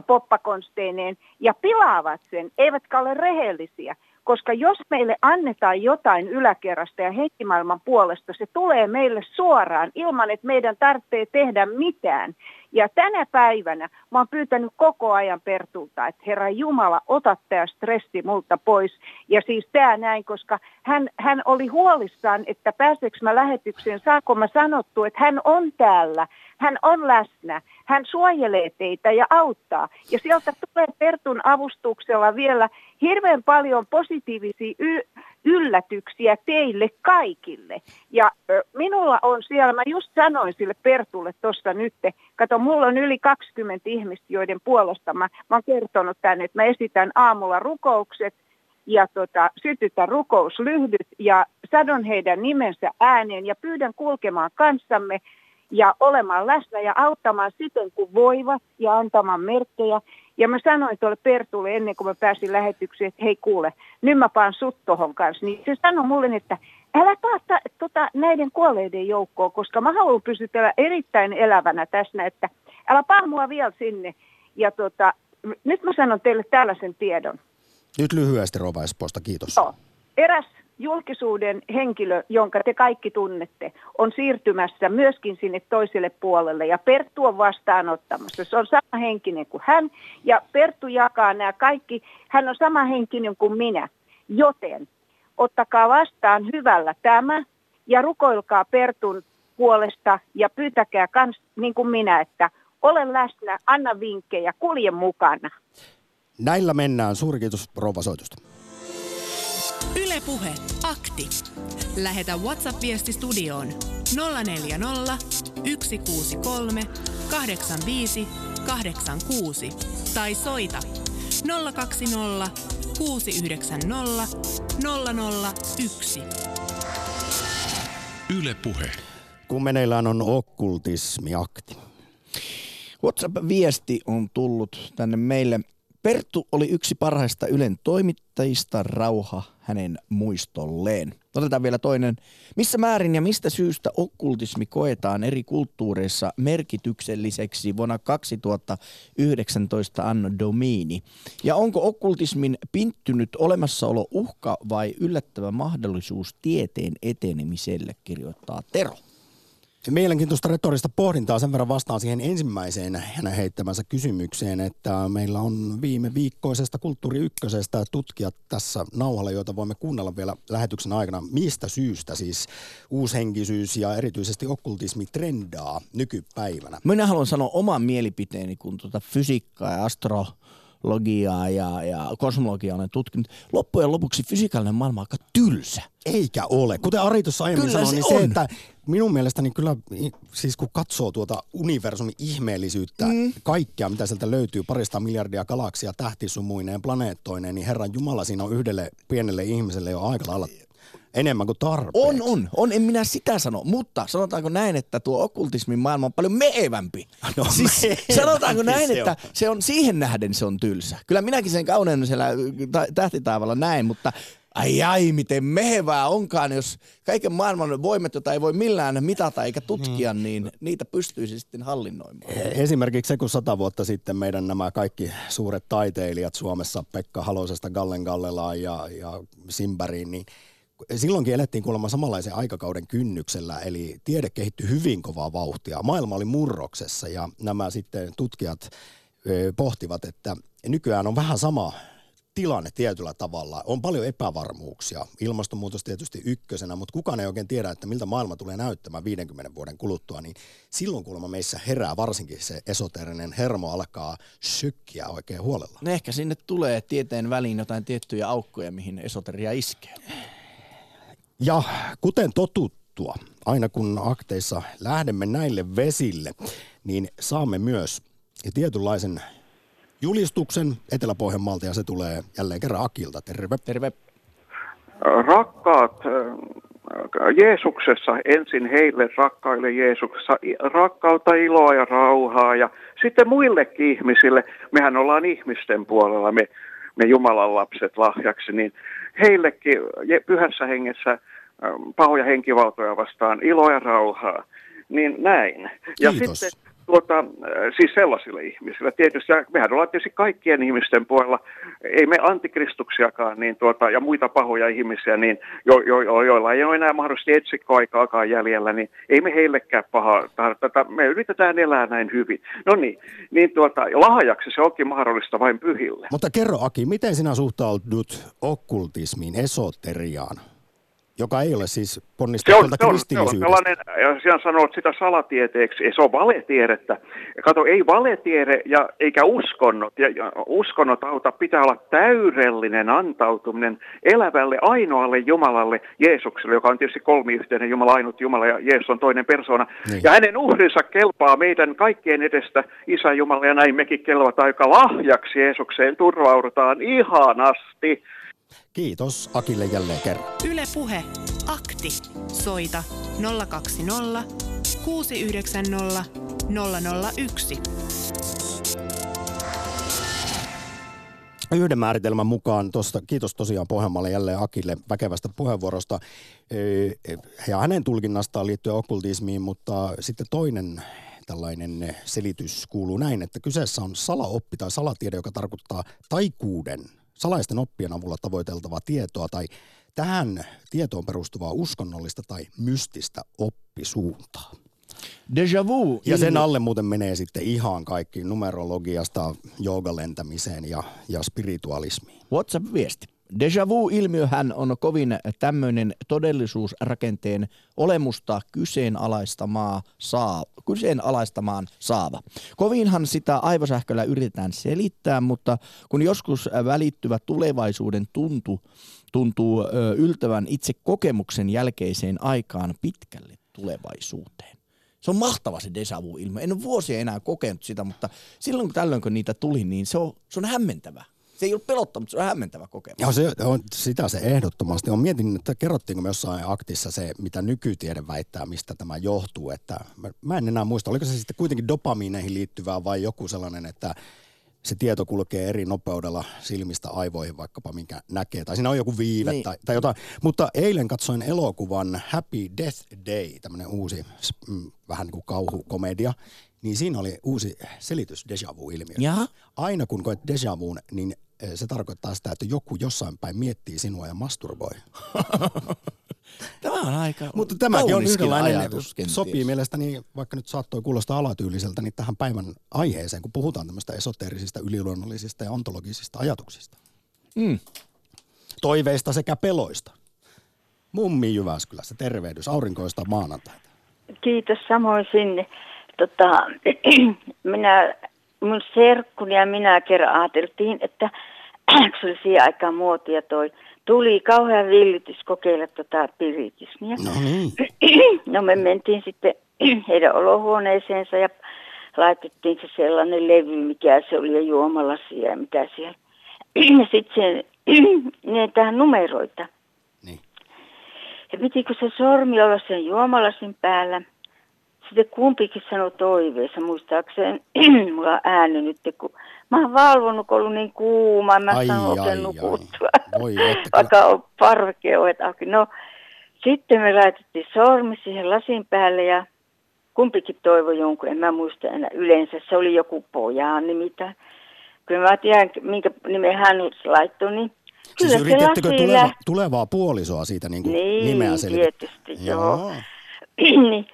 poppakonsteineen ja pilaavat sen, eivätkä ole rehellisiä. Koska jos meille annetaan jotain yläkerrasta ja henkimaailman puolesta, se tulee meille suoraan ilman, että meidän tarvitsee tehdä mitään. Ja tänä päivänä mä oon pyytänyt koko ajan Pertulta, että Herra Jumala, ota tämä stressi multa pois. Ja siis tämä näin, koska hän, hän oli huolissaan, että pääseekö mä lähetykseen, saako mä sanottu, että hän on täällä hän on läsnä, hän suojelee teitä ja auttaa. Ja sieltä tulee Pertun avustuksella vielä hirveän paljon positiivisia yllätyksiä teille kaikille. Ja minulla on siellä, mä just sanoin sille Pertulle tuossa nyt, kato, mulla on yli 20 ihmistä, joiden puolesta mä, mä oon kertonut tänne, että mä esitän aamulla rukoukset, ja tota, sytytän rukouslyhdyt ja sanon heidän nimensä ääneen ja pyydän kulkemaan kanssamme ja olemaan läsnä ja auttamaan siten kun voivat ja antamaan merkkejä. Ja mä sanoin tuolle Pertulle ennen kuin mä pääsin lähetykseen, että hei kuule, nyt mä paan sut tohon kanssa. Niin se sanoi mulle, että älä paa tota, näiden kuolleiden joukkoon, koska mä haluan pysytellä erittäin elävänä tässä, että älä paa mua vielä sinne. Ja tota, nyt mä sanon teille tällaisen tiedon. Nyt lyhyesti Rova Espoosta, kiitos. Joo. Eräs julkisuuden henkilö, jonka te kaikki tunnette, on siirtymässä myöskin sinne toiselle puolelle ja Perttu on vastaanottamassa. Se on sama henkinen kuin hän ja Perttu jakaa nämä kaikki. Hän on sama henkinen kuin minä, joten ottakaa vastaan hyvällä tämä ja rukoilkaa Pertun puolesta ja pyytäkää kans niin kuin minä, että olen läsnä, anna vinkkejä, kulje mukana. Näillä mennään. Suuri kiitos rouva soitusta. Ylepuhe akti. Lähetä WhatsApp-viesti studioon 040 163 85 86 tai soita 020 690 001. Yle Puhe. Kun meneillään on okkultismiakti. WhatsApp-viesti on tullut tänne meille. Perttu oli yksi parhaista Ylen toimittajista, rauha hänen muistolleen. Otetaan vielä toinen. Missä määrin ja mistä syystä okkultismi koetaan eri kulttuureissa merkitykselliseksi vuonna 2019 anno Domini? Ja onko okkultismin pinttynyt olemassaolo uhka vai yllättävä mahdollisuus tieteen etenemiselle, kirjoittaa Tero. Mielenkiintoista retorista pohdintaa. Sen verran vastaan siihen ensimmäiseen hänen heittämänsä kysymykseen, että meillä on viime viikkoisesta Kulttuuri Ykkösestä tutkijat tässä nauhalla, joita voimme kuunnella vielä lähetyksen aikana. Mistä syystä siis uushenkisyys ja erityisesti okkultismi trendaa nykypäivänä? Minä haluan sanoa oman mielipiteeni, kun tuota fysiikkaa ja astro logiaa ja, ja kosmologiaa olen tutkinut. Loppujen lopuksi fysikaalinen maailma on aika tylsä. Eikä ole. Kuten Ari tuossa aiemmin Kyllä sanoi, se niin se, on. että minun mielestäni kyllä, siis kun katsoo tuota universumin ihmeellisyyttä, mm. kaikkea mitä sieltä löytyy, parista miljardia galaksia tähtisumuineen, planeettoineen, niin Herran Jumala siinä on yhdelle pienelle ihmiselle jo aika lailla enemmän kuin tarpeeksi. On, on, on, en minä sitä sano, mutta sanotaanko näin, että tuo okkultismin maailma on paljon meevämpi. No, siis, meevämpi sanotaanko näin, se että on. se on siihen nähden se on tylsä. Kyllä minäkin sen kauneuden siellä tä- tähtitaivalla näin, mutta ai ai, miten mehevää onkaan, jos kaiken maailman voimat, joita ei voi millään mitata eikä tutkia, Mm. niin niitä pystyisi sitten hallinnoimaan. Esimerkiksi se, kun sata vuotta sitten meidän nämä kaikki suuret taiteilijat Suomessa, Pekka Halosesta Gallen Gallelaan ja, ja Simpäriin, niin silloinkin elettiin kuulemma samanlaisen aikakauden kynnyksellä, eli tiede kehittyi hyvin kovaa vauhtia. Maailma oli murroksessa ja nämä sitten tutkijat pohtivat, että nykyään on vähän sama tilanne tietyllä tavalla. On paljon epävarmuuksia. Ilmastonmuutos tietysti ykkösenä, mutta kukaan ei oikein tiedä, että miltä maailma tulee näyttämään 50 vuoden kuluttua. Niin silloin kuulemma meissä herää varsinkin se esoterinen hermo alkaa sykkiä oikein huolella. No ehkä sinne tulee tieteen väliin jotain tiettyjä aukkoja, mihin esoteria iskee. Ja kuten totuttua, aina kun akteissa lähdemme näille vesille, niin saamme myös tietynlaisen julistuksen Etelä-Pohjanmaalta ja se tulee jälleen kerran Akilta. Terve. Terve. Rakkaat äh, Jeesuksessa, ensin heille rakkaille Jeesuksessa, rakkautta, iloa ja rauhaa ja sitten muillekin ihmisille, mehän ollaan ihmisten puolella, me, me Jumalan lapset lahjaksi, niin heillekin pyhässä hengessä pahoja henkivaltoja vastaan iloa ja rauhaa, niin näin. Ja Kiitos. sitten tuota, äh, siis sellaisille ihmisille tietysti, ja mehän ollaan tietysti kaikkien ihmisten puolella, ei me antikristuksiakaan niin tuota, ja muita pahoja ihmisiä, niin jo, jo, jo, joilla ei ole enää mahdollisesti etsikkoaikaakaan jäljellä, niin ei me heillekään pahaa tarvita. Me yritetään elää näin hyvin. No niin, niin tuota, lahjaksi se onkin mahdollista vain pyhille. Mutta kerro Aki, miten sinä suhtaudut okkultismiin, esoteriaan? Joka ei ole siis Se ponnistettu on, se on, se on kristillisyydestä. sellainen, ja siellä sanoo sitä salatieteeksi, se on valetiedettä. Kato, ei valetiede ja eikä uskonnot, ja, ja uskonnot auta, pitää olla täydellinen antautuminen elävälle ainoalle Jumalalle, Jeesukselle, joka on tietysti kolmiyhteinen Jumala, ainut Jumala, ja Jeesus on toinen persona. Niin. Ja hänen uhrinsa kelpaa meidän kaikkien edestä, Isä Jumala, ja näin mekin kelvataan, joka lahjaksi Jeesukseen turvaudutaan ihanasti. Kiitos Akille jälleen kerran. Yle Puhe. Akti. Soita 020 690 001. Yhden määritelmän mukaan, tosta, kiitos tosiaan Pohjanmaalle jälleen Akille väkevästä puheenvuorosta Ee, ja hänen tulkinnastaan liittyen okkultismiin, mutta sitten toinen tällainen selitys kuuluu näin, että kyseessä on salaoppi tai salatiede, joka tarkoittaa taikuuden, salaisten oppien avulla tavoiteltavaa tietoa tai tähän tietoon perustuvaa uskonnollista tai mystistä oppisuuntaa. Deja vu. Ja sen alle muuten menee sitten ihan kaikki numerologiasta joogalentämiseen ja, ja spiritualismiin. WhatsApp-viesti. Deja vu-ilmiöhän on kovin tämmöinen todellisuusrakenteen olemusta kyseenalaistamaa saa, kyseenalaistamaan saava. Kovinhan sitä aivosähköllä yritetään selittää, mutta kun joskus välittyvä tulevaisuuden tuntu, tuntuu yltävän itse kokemuksen jälkeiseen aikaan pitkälle tulevaisuuteen. Se on mahtava se deja vu-ilmiö. En ole vuosia enää kokenut sitä, mutta silloin kun tällöin kun niitä tuli, niin se on, se on hämmentävä. Se ei ole pelottava, mutta se on hämmentävä kokemus. Ja se on sitä se ehdottomasti on. Mietin, että kerrottiinko me jossain aktissa se, mitä nykytiede väittää, mistä tämä johtuu. Että mä- en enää muista, oliko se sitten kuitenkin dopamiineihin liittyvää vai joku sellainen, että se tieto kulkee eri nopeudella silmistä aivoihin vaikkapa, minkä näkee. Tai siinä on joku viive Niin. tai, tai jotain. Mutta eilen katsoin elokuvan Happy Death Day, tämmöinen uusi mm, vähän niin kuin kauhukomedia. Niin siinä oli uusi selitys deja vu-ilmiö. Aina kun koet deja vuun, niin se tarkoittaa sitä, että joku jossain päin miettii sinua ja masturboi. Tämä on aika Mutta tämäkin on yhdenlainen, ajatus kenties. sopii mielestäni, vaikka nyt saattoi kuulostaa alatyyliseltä, niin tähän päivän aiheeseen, kun puhutaan tämmöistä esoteerisista, yliluonnollisista ja ontologisista ajatuksista. Mm. Toiveista sekä peloista. Mummi Jyväskylässä, tervehdys, aurinkoista maanantaita. Kiitos samoin sinne. Tota, minä, mun serkkuni ja minä kerran ajateltiin, että se oli siihen aikaan muotia toi, tuli kauhean villitys kokeilla tota piritismiä. No niin. No me mentiin sitten heidän olohuoneeseensa ja laitettiin se sellainen levy, mikä se oli ja juomalasia ja mitä siellä. Ja sitten ne tähän numeroita. niin. Ja pitikö se sormi olla sen juomalasin päällä? Sitten kumpikin sanoi toiveessa, muistaakseni, mulla on ääni nyt, kun mä oon valvonut, kun ollut niin kuuma, mä Ai, ai, oikein nukuttua. Voi Vaikka on parvekkeovet auki. No, sitten me laitettiin sormi siihen lasin päälle ja kumpikin toivoi jonkun, en mä muista enää yleensä, se oli joku pojan nimittäin. Kyllä mä tiedän, minkä nimen hän laittoi, niin Siis kyllä se yritettekö tuleva, tulevaa puolisoa siitä niin kuin Niin, nimeä selvittää? tietysti, joo. niin,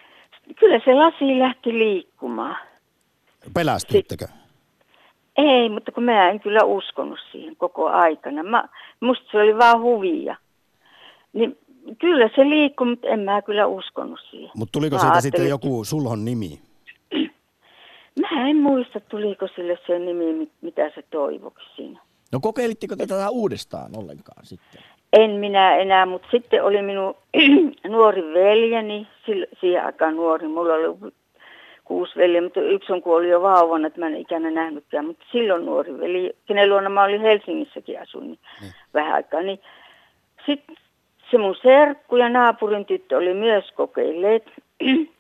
kyllä se lasi lähti liikkumaan. Pelästyittekö? Ei, mutta kun mä en kyllä uskonut siihen koko aikana. Mä, musta se oli vaan huvia. Niin kyllä se liikkui, mutta en mä kyllä uskonut siihen. Mutta tuliko Mä siitä sitten joku sulhon nimi? Mä en muista, tuliko sille se nimi, mit- mitä se toivoksi siinä. No kokeilitteko te tätä uudestaan ollenkaan sitten? En minä enää, mutta sitten oli minun nuori veljeni, siihen aikaan nuori, mulla oli kuusi veljeä, mutta yksi on kuollut jo vauvana, että mä en ikinä nähnytkään, mutta silloin nuori veli, kenen luona mä olin Helsingissäkin asun niin vähän aikaa, niin sitten se mun serkku ja naapurin tyttö oli myös kokeilleet.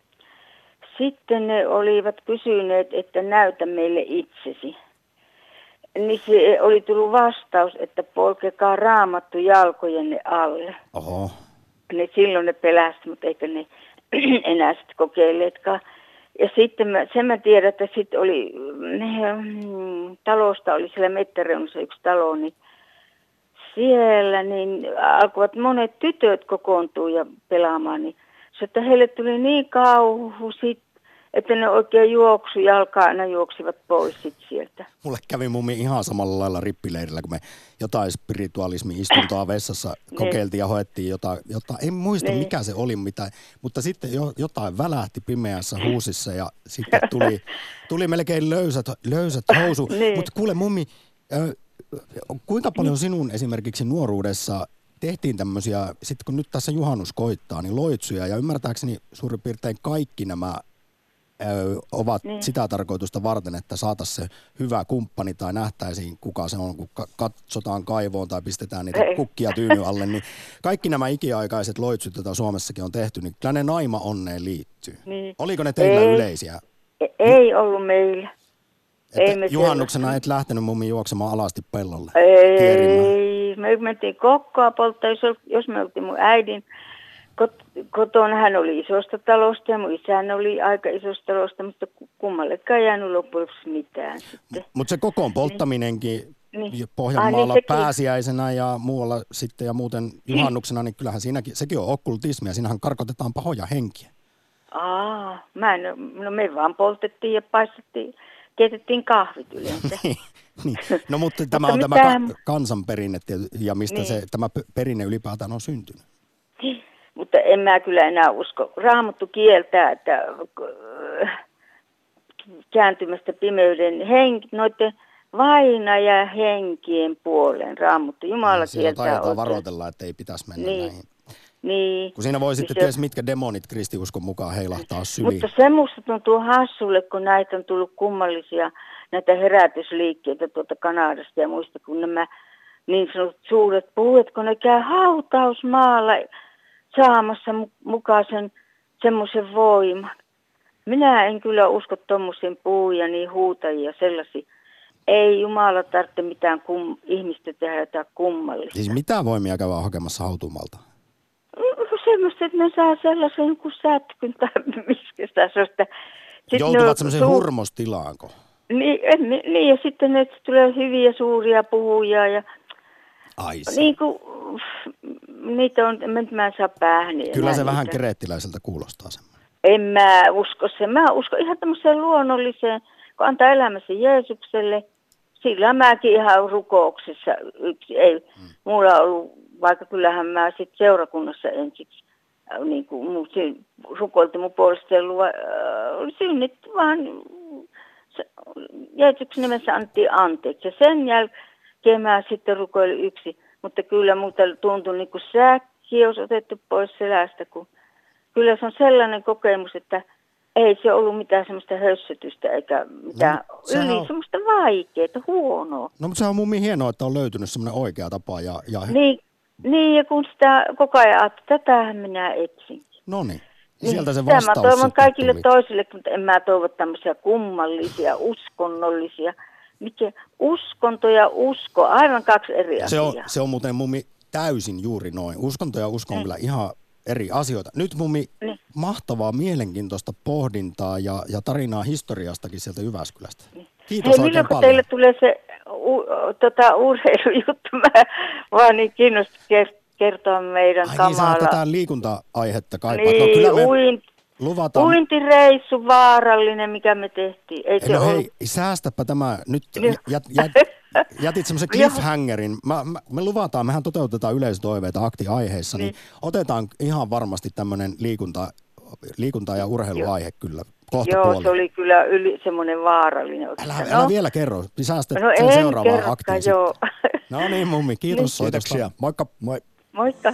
Sitten ne olivat kysyneet, että näytä meille itsesi. Niin se oli tullut vastaus, että polkekaa raamattu jalkojenne alle. Oho. Ne silloin ne pelästi, mutta eikä ne enää sitten kokeilleetkaan. Ja sitten mä, sen mä tiedän, että sitten oli, mm, talosta oli siellä mettäreunassa yksi talo, niin siellä niin alkoivat monet tytöt kokoontua ja pelaamaan, niin se, että heille tuli niin kauhu sit, että ne oikein juoksu, jalkaa aina juoksivat pois sit sieltä. Mulle kävi mummi ihan samalla lailla rippileirillä, kun me jotain spiritualismi-istuntoa vessassa Niin. kokeiltiin ja hoettiin jotain, jotain en muista Niin. mikä se oli, mitä, mutta sitten jo, jotain välähti pimeässä huusissa ja sitten tuli, tuli melkein löysät, löysät housu. Niin. Mutta kuule mummi, kuinka paljon sinun esimerkiksi nuoruudessa tehtiin tämmöisiä, sitten kun nyt tässä juhannus koittaa, niin loitsuja ja ymmärtääkseni suurin piirtein kaikki nämä ovat niin. Sitä tarkoitusta varten, että saataisiin se hyvä kumppani tai nähtäisiin kuka se on, kun ka- katsotaan kaivoon tai pistetään niitä Ei. kukkia tyyny alle, niin kaikki nämä ikiaikaiset loitsut, joita Suomessakin on tehty, niin kyllä ne naima onneen liittyy. Niin. Oliko ne teillä Ei. yleisiä? E- Ei ollut meillä. Ei Että me juhannuksena sellaisia. et lähtenyt mummi juoksemaan alasti pellolle kierimään. Ei, me mentiin kokkoa polttaa, jos, jos me oltiin mun äidin kot- kotona. Hän oli isosta talosta ja mun isäni oli aika isosta talosta, mutta ku- kummallekaan ei jäänyt loppujen lopuksi mitään. Mutta se kokoon polttaminenkin Niin. Pohjanmaalla Ah, niin pääsiäisenä ja muualla sitten ja muuten juhannuksena, niin kyllähän siinäkin, sekin on okkultismia. Siinähän karkotetaan pahoja henkiä. Aa, mä en, no me vaan poltettiin ja paistettiin, keitettiin kahvit yleensä. niin. No mutta tämä on tämä mitään- ka- kansanperinne ja mistä Niin. se, tämä perinne ylipäätään on syntynyt. Mutta en mä kyllä enää usko. Raamattu kieltää, että äh, kääntymästä pimeyden henki, noiden vainaja henkien puoleen. Raamattu Jumala Siellä kieltää taitaa oikein. varoitella, että ei pitäisi mennä Niin. näihin. Niin. Kun siinä voi sitten se- ties mitkä demonit kristiuskon mukaan heilahtaa syliin. Mutta se musta tuntuu hassulle, kun näitä on tullut kummallisia, näitä herätysliikkeitä tuolta Kanadasta ja muista, kun nämä niin sanotut suuret puhuet, kun ne käy hautausmaalla saamassa mu- mukaan sen semmoisen voiman. Minä en kyllä usko tuommoisiin puhuja, niin huutajia sellaisia. Ei Jumala tarvitse mitään kum, ihmistä tehdä jotain kummallista. Siis mitä voimia käydään hakemassa hautumalta? No, semmoista, että ne saa sellaisen kuin sätkyn tai miskä sitä se Joutuvat on semmoiseen suu- hurmostilaanko? Niin, niin, ja sitten ne tulee hyviä suuria puhujia ja Ai se. niin kuin, niitä on, en mä en saa päähän. niin Kyllä se vähän niitä. kerettiläiseltä kuulostaa semmoinen. En mä usko se. Mä uskon ihan tämmöiseen luonnolliseen, kun antaa elämässä Jeesukselle. Sillä mäkin ihan rukouksessa yksi, ei, Hmm. mulla ollut, vaikka kyllähän mä sitten seurakunnassa ensiksi, äh, niin kuin mun rukoilti mun puolesta luo, äh, synnit vaan, se, Jeesuksen nimessä annettiin anteeksi. Ja sen jälkeen mä sitten rukoilin yksi, mutta kyllä muuta tuntui niin kuin säkki olisi otettu pois selästä, kun kyllä se on sellainen kokemus, että ei se ollut mitään semmoista hössötystä eikä mitään No, yli on- semmoista vaikeaa, huonoa. No mutta se on mummi hienoa, että on löytynyt semmoinen oikea tapa. Ja, ja... Niin, niin, ja kun sitä koko ajan ajattelin, tätähän minä etsin. No niin. Niin, Sieltä se vastaus mä toivon kaikille tuli. toisille, mutta en mä toivo tämmöisiä kummallisia, uskonnollisia. Mikä uskonto ja usko, aivan kaksi eri Se on, asiaa. se on muuten mummi täysin juuri noin. Uskonto ja usko on kyllä ihan eri asioita. Nyt mummi, Niin. mahtavaa, mielenkiintoista pohdintaa ja, ja tarinaa historiastakin sieltä Jyväskylästä. Kiitos Hei, milloin kun paljon. teille tulee se u, tota, urheilujuttu, mä vaan niin kiinnostunut ker- kertoa meidän Ai niin, sä kamala. tätä liikunta-aihetta kaipaat. niin, no kyllä me uint, luvataan. uintireissu vaarallinen, mikä me tehtiin. Ei se No ollut. hei, säästäpä tämä nyt. Jät, jät, jätit semmoisen Joo. cliffhangerin. Mä, mä, me luvataan, mehän toteutetaan yleisötoiveita akti-aiheessa, niin. Niin. otetaan ihan varmasti tämmöinen liikunta, liikunta- ja urheiluaihe kyllä kohta Joo, puolella. se oli kyllä yli, semmoinen vaarallinen Älä, oikeastaan. älä no, vielä kerro, säästät no sen en seuraavaan aktiin joo. No niin mummi, kiitos Niin. soitosta. Kiitoksia. Moikka. Moi. Moikka.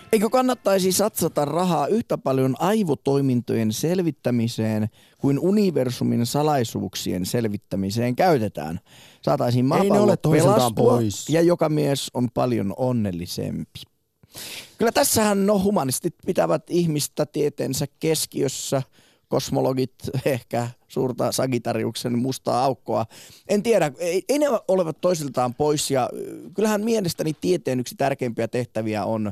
Eikö kannattaisi satsata rahaa yhtä paljon aivotoimintojen selvittämiseen kuin universumin salaisuuksien selvittämiseen käytetään? Saataisiin maapallo pelastua pois. ja joka mies on paljon onnellisempi. Kyllä tässähän no humanistit pitävät ihmistä tieteensä keskiössä, kosmologit ehkä suurta Sagitariuksen mustaa aukkoa. En tiedä, ei, ei ne olevat toisiltaan pois ja kyllähän mielestäni tieteen yksi tärkeimpiä tehtäviä on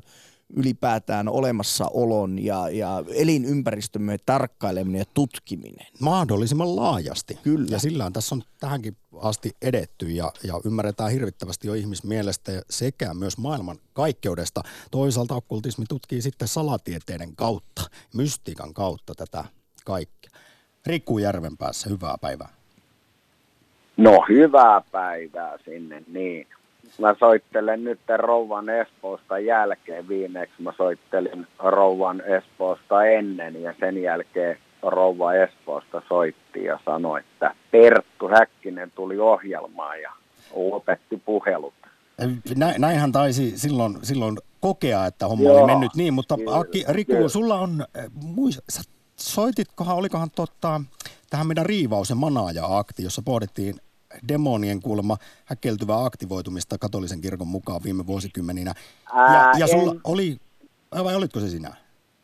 ylipäätään olemassaolon ja, ja elinympäristömme tarkkaileminen ja tutkiminen. Mahdollisimman laajasti. Kyllä. Ja sillä tässä on tähänkin asti edetty ja, ja ymmärretään hirvittävästi jo ihmismielestä sekä myös maailman kaikkeudesta. Toisaalta okkultismi tutkii sitten salatieteiden kautta, mystiikan kautta tätä kaikkea. Rikku Järvenpäässä, hyvää päivää. No hyvää päivää sinne, niin. Mä soittelen nyt Rouvan Espoosta jälkeen. Viimeksi mä soittelin Rouvan Espoosta ennen ja sen jälkeen Rouva Espoosta soitti ja sanoi, että Perttu Häkkinen tuli ohjelmaan ja lopetti puhelut. Nä, näinhän taisi silloin, silloin kokea, että homma Joo, oli mennyt niin, mutta Aki, Riku, kyllä. sulla on, äh, muis, sä soititkohan, olikohan totta, tähän meidän riivaus- ja manaaja-akti, jossa pohdittiin demonien kuulemma häkeltyvää aktivoitumista katolisen kirkon mukaan viime vuosikymmeninä. Ää, ja, ja sulla en... oli, vai olitko se sinä?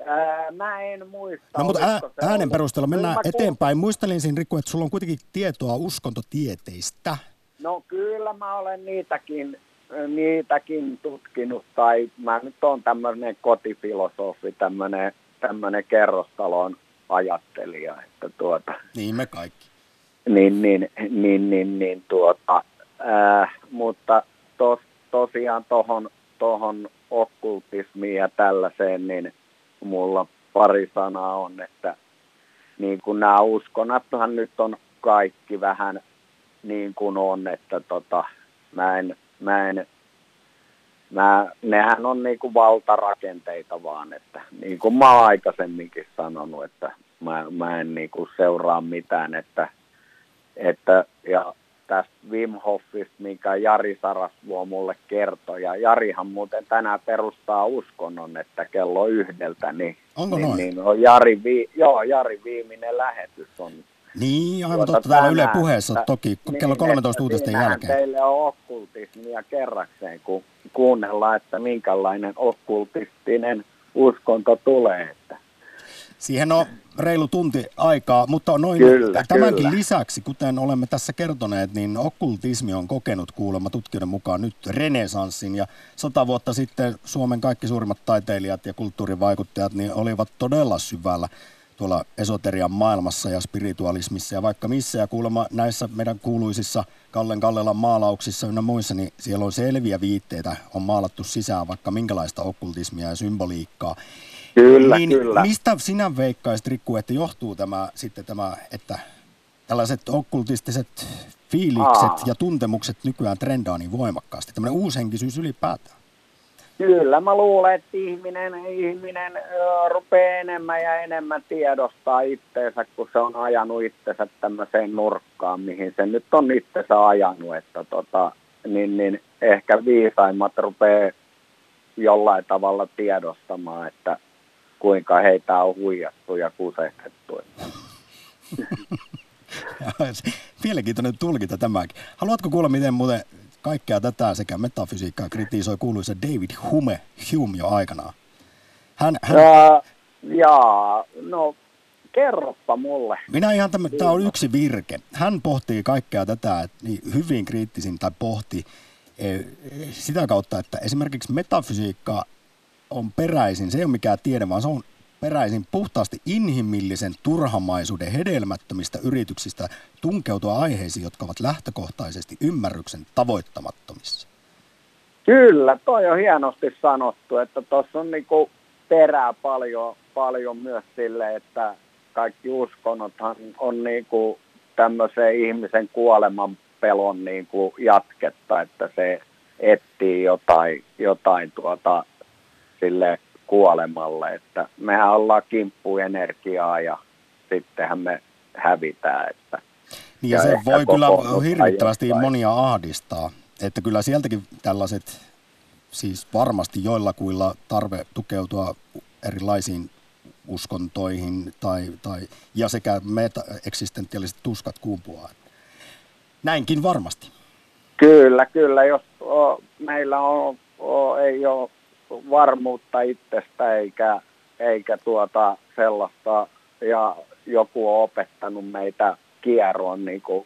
Ää, mä en muista. No, mutta ää, äänen perusteella mennään kyllä eteenpäin. Muistelin siinä, Riku, että sulla on kuitenkin tietoa uskontotieteistä. No kyllä mä olen niitäkin, niitäkin tutkinut, tai mä nyt on tämmöinen kotifilosofi, tämmöinen, tämmöinen kerrostalon ajattelija. Että tuota, niin me kaikki niin, niin, niin, niin, niin tuota, ää, mutta tos, tosiaan tuohon tohon okkultismiin ja tällaiseen, niin mulla pari sanaa on, että niin kuin nämä uskonathan nyt on kaikki vähän niin kuin on, että tota, mä en, mä en Mä, nehän on niin kuin valtarakenteita vaan, että niin kuin mä oon aikaisemminkin sanonut, että mä, mä en niin kuin seuraa mitään, että että, ja tästä Wim Hofista, minkä Jari Sarasvuo mulle kertoi. Ja Jarihan muuten tänään perustaa uskonnon, että kello yhdeltä, niin, Onko niin, noin? niin on Jari, vi, joo, Jari viimeinen lähetys on. Niin, aivan tuota totta. Täällä Yle puheessa että, toki kello 13 niin, uutisten jälkeen. teille on okkultismia kerrakseen, kun kuunnellaan, että minkälainen okkultistinen uskonto tulee. Että Siihen on reilu tunti aikaa, mutta noin kyllä, tämänkin kyllä. lisäksi, kuten olemme tässä kertoneet, niin okkultismi on kokenut kuulemma tutkijoiden mukaan nyt renesanssin. Ja sata vuotta sitten Suomen kaikki suurimmat taiteilijat ja kulttuurivaikuttajat niin olivat todella syvällä tuolla esoterian maailmassa ja spiritualismissa ja vaikka missä. Ja kuulemma näissä meidän kuuluisissa Kallen Kallelan maalauksissa ynnä muissa, niin siellä on selviä viitteitä, on maalattu sisään vaikka minkälaista okkultismia ja symboliikkaa. Kyllä, niin kyllä. mistä sinä veikkaisit, Rikku, että johtuu tämä, sitten tämä, että tällaiset okkultistiset fiilikset Aa. ja tuntemukset nykyään trendaa niin voimakkaasti? Tämmöinen uushenkisyys ylipäätään. Kyllä, mä luulen, että ihminen, ihminen rupeaa enemmän ja enemmän tiedostaa itteensä, kun se on ajanut itsensä tämmöiseen nurkkaan, mihin se nyt on itsensä ajanut, että tota, niin, niin ehkä viisaimmat rupeaa jollain tavalla tiedostamaan, että kuinka heitä on huijattu ja kusetettu. Mielenkiintoinen tulkinta tämäkin. Haluatko kuulla, miten muuten kaikkea tätä sekä metafysiikkaa kritisoi kuuluisa David Hume, Hume jo aikanaan? Hän, hän... Ja, jaa, no kerroppa mulle. Minä ihan tämä, tämä on yksi virke. Hän pohtii kaikkea tätä että niin hyvin kriittisin tai pohti eh, sitä kautta, että esimerkiksi metafysiikka on peräisin, se ei ole mikään tiede, vaan se on peräisin puhtaasti inhimillisen turhamaisuuden hedelmättömistä yrityksistä tunkeutua aiheisiin, jotka ovat lähtökohtaisesti ymmärryksen tavoittamattomissa. Kyllä, toi on hienosti sanottu, että tuossa on niinku perää paljon, paljon myös sille, että kaikki uskonnothan on niinku tämmöisen ihmisen kuoleman pelon niinku jatketta, että se etsii jotain, jotain tuota sille kuolemalle, että mehän ollaan kimppuenergiaa ja sittenhän me hävitään. Että, niin ja, ja se voi kyllä hirvittävästi jostain. monia ahdistaa, että kyllä sieltäkin tällaiset, siis varmasti joillakuilla tarve tukeutua erilaisiin uskontoihin tai, tai, ja sekä meta-eksistentiaaliset tuskat kumpuaa. Näinkin varmasti. Kyllä, kyllä. Jos o, meillä on, o, ei ole varmuutta itsestä eikä, eikä tuota sellaista, ja joku on opettanut meitä kierroon, niin kuin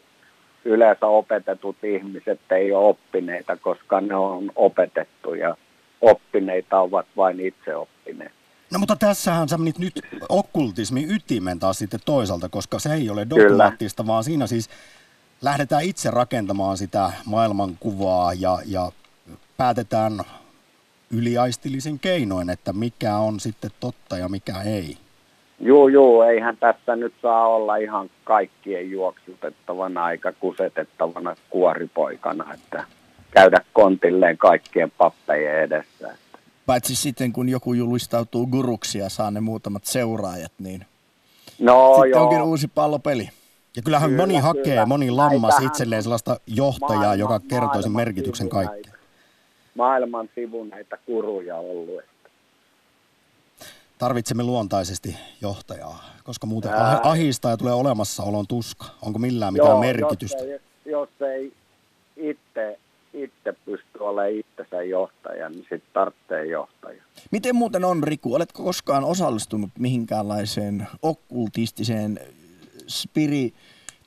yleensä opetetut ihmiset ei ole oppineita, koska ne on opetettu ja oppineita ovat vain itse oppineet. No mutta tässähän sä menit nyt okkultismin ytimen taas sitten toisaalta, koska se ei ole dogmaattista, vaan siinä siis lähdetään itse rakentamaan sitä maailmankuvaa ja, ja päätetään yliaistillisin keinoin, että mikä on sitten totta ja mikä ei. Joo, joo, eihän tässä nyt saa olla ihan kaikkien juoksutettavana eikä kusetettavana kuoripoikana, että käydä kontilleen kaikkien pappejen edessä. Paitsi sitten, kun joku julistautuu guruksi ja saa ne muutamat seuraajat, niin no, sitten joo. onkin uusi pallopeli. Ja kyllähän Kyllä, moni hakee, kyllä. moni lammas Näitähän itselleen sellaista johtajaa, maailman- joka kertoo sen merkityksen kaikkeen. Maailman sivu näitä kuruja ollut. Tarvitsemme luontaisesti johtajaa, koska muuten Ää. ah- ahistaa ja tulee olemassaolon tuska. Onko millään mitään Joo, merkitystä? Jos ei, jos ei itse, itse pysty olemaan itsensä johtaja, niin sitten tarvitsee johtaja. Miten muuten on, Riku? Oletko koskaan osallistunut mihinkäänlaiseen okkultistiseen spiri,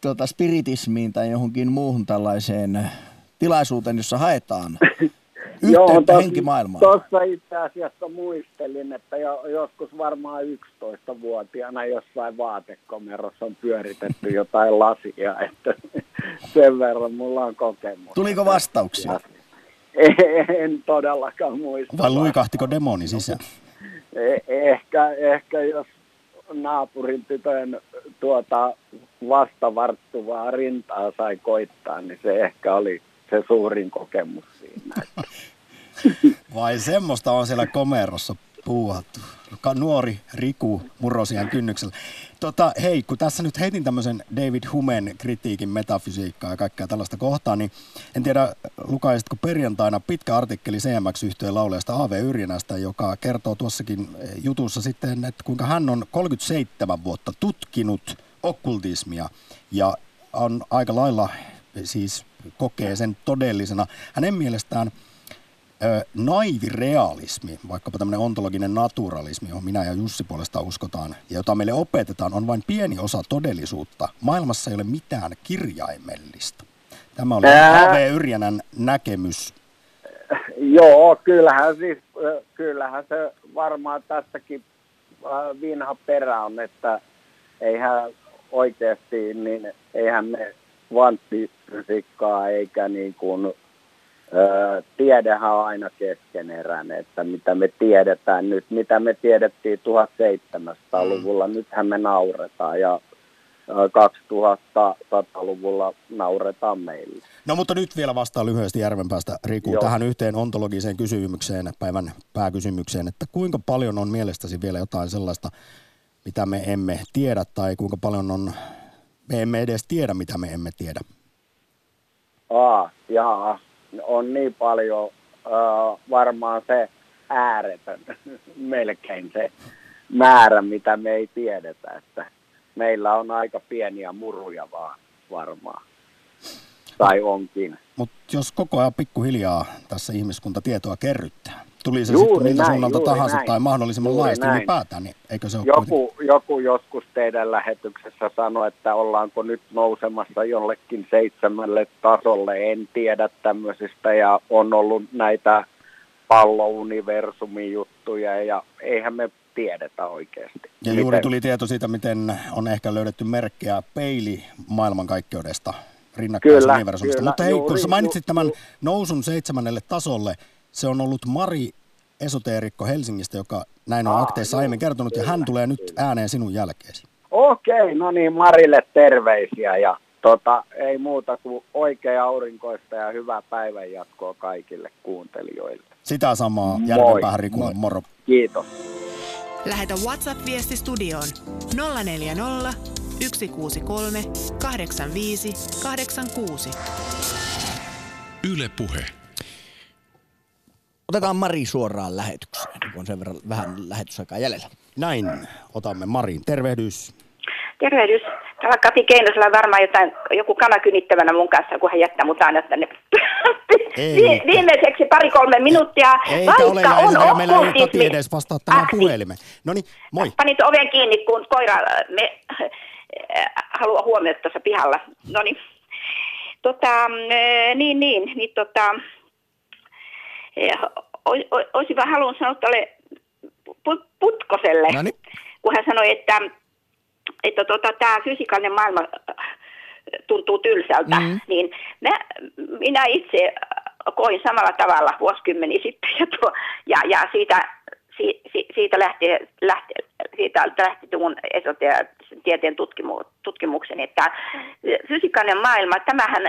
tuota, spiritismiin tai johonkin muuhun tällaiseen tilaisuuteen, jossa haetaan yhteyttä henkimaailmaan? Tuossa itse asiassa muistelin, että jo, joskus varmaan 11-vuotiaana jossain vaatekomerossa on pyöritetty jotain lasia, että sen verran mulla on kokemus. Tuliko vastauksia? En todellakaan muista. Vai luikahtiko demoni sisään? Eh- Ehkä, ehkä jos naapurin tytön tuota vastavarttuvaa rintaa sai koittaa, niin se ehkä oli se suurin kokemus siinä. Vai semmoista on siellä komerossa puuhattu? Nuori Riku murrosian kynnyksellä. Tota, hei, kun tässä nyt heitin tämmöisen David Humen kritiikin metafysiikkaa ja kaikkea tällaista kohtaa, niin en tiedä, lukaisitko perjantaina pitkä artikkeli CMX-yhtiön lauleesta A.V. Yrjänästä, joka kertoo tuossakin jutussa sitten, että kuinka hän on 37 vuotta tutkinut okkultismia ja on aika lailla siis kokee sen todellisena. Hänen mielestään ö, naivirealismi, vaikkapa tämmöinen ontologinen naturalismi, johon minä ja Jussi puolestaan uskotaan, ja jota meille opetetaan, on vain pieni osa todellisuutta. Maailmassa ei ole mitään kirjaimellista. Tämä oli Ää. Yrjänän näkemys. Joo, kyllähän, siis, kyllähän se varmaan tässäkin vinha perä on, että eihän oikeasti, niin eihän me kvanttifysiikkaa eikä niin kuin, tiedehän on aina keskeneräinen, että mitä me tiedetään nyt, mitä me tiedettiin 1700-luvulla, nythän me nauretaan ja ö, 2100-luvulla nauretaan meille. No mutta nyt vielä vastaan lyhyesti Järvenpäästä Riku Joo. tähän yhteen ontologiseen kysymykseen, päivän pääkysymykseen, että kuinka paljon on mielestäsi vielä jotain sellaista, mitä me emme tiedä, tai kuinka paljon on, me emme edes tiedä, mitä me emme tiedä. Aa, jaa, on niin paljon äh, varmaan se ääretön, melkein se määrä, mitä me ei tiedetä, että meillä on aika pieniä muruja vaan varmaan. Tai onkin. Mutta jos koko ajan pikkuhiljaa tässä ihmiskunta tietoa kerryttää, tuli se Juuri sitten miltä näin, suunnalta tahansa näin. tai mahdollisimman Juuri laajasti ylipäätään, niin eikö se ole kuitenkin- Joku, joku joskus teidän lähetyksessä sanoi, että ollaanko nyt nousemassa jollekin seitsemälle tasolle. En tiedä tämmöisistä ja on ollut näitä pallouniversumin juttuja ja eihän me tiedetä oikeasti. Ja juuri Miten- tuli tieto siitä, miten on ehkä löydetty merkkejä peili maailmankaikkeudesta, rinnakkaisuniversumista. kyllä, Mutta hei, kun sä mainitsit tämän nousun seitsemännelle tasolle, se on ollut Mari Esoteerikko Helsingistä, joka näin on Aa, akteessa joo, aiemmin kertonut, ja hän tulee nyt ääneen sinun jälkeesi. Okei, no niin, Marille terveisiä ja tota, ei muuta kuin oikea aurinkoista ja hyvää päivänjatkoa kaikille kuuntelijoille. Sitä samaa. Järvenpäähän Rikulle, Moi. moro. Kiitos. Lähetä WhatsApp-viesti studioon 040 163 85 86. Yle Puhe. Otetaan Mari suoraan lähetykseen, kun on sen verran vähän lähetysaikaa jäljellä. Näin otamme Marin. Tervehdys. Tervehdys. Täällä Kati Keinosella varmaan jotain, joku kana kynittävänä mun kanssa, kun hän jättää mut aina tänne Ei. Vi- viimeiseksi pari-kolme minuuttia. Ole, ja Vaikka on ensinnäkin meillä ei. Kati edes vastaa tähän puhelimeen. No niin, moi. Panit oven kiinni, kun koira äh, me, äh, haluaa huomiota tuossa pihalla. No niin. Tota, äh, niin, niin, niin tota, eh, olisin vaan halunnut sanoa tuolle Putkoselle, Noniin. kun hän sanoi, että, että tota, tämä fysikaalinen maailma äh, tuntuu tylsältä, Mm. niin mä, minä itse koin samalla tavalla vuosikymmeni sitten ja, tuo, ja, ja siitä, si, si, siitä lähti, lähti, siitä lähti mun tieteen tutkimu, tutkimukseni, että fysikaalinen maailma, tämähän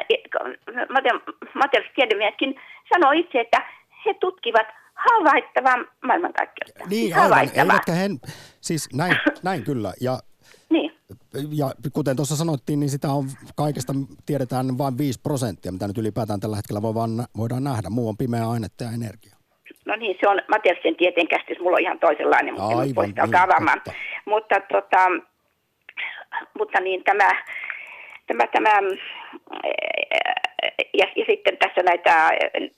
mate- materiaaliset tiedemiehetkin sanoo itse, että he tutkivat havaittavaa maailmankaikkeutta. Niin, Siis aivan. havaittavaa. Eivätkä he, siis näin, näin kyllä. Ja, Niin. ja kuten tuossa sanottiin, niin sitä on kaikesta tiedetään vain 5 prosenttia, mitä nyt ylipäätään tällä hetkellä voi vaan, voidaan nähdä. Muu on pimeä ainetta ja energia. No niin, se on materiaalisen tieteen käsitys. Mulla on ihan toisenlainen, mutta en Aivan, nyt voi sitä niin, alkaa avaamaan. totta. Mutta, tota, mutta niin tämä, tämä, tämä ja, ja sitten tässä näitä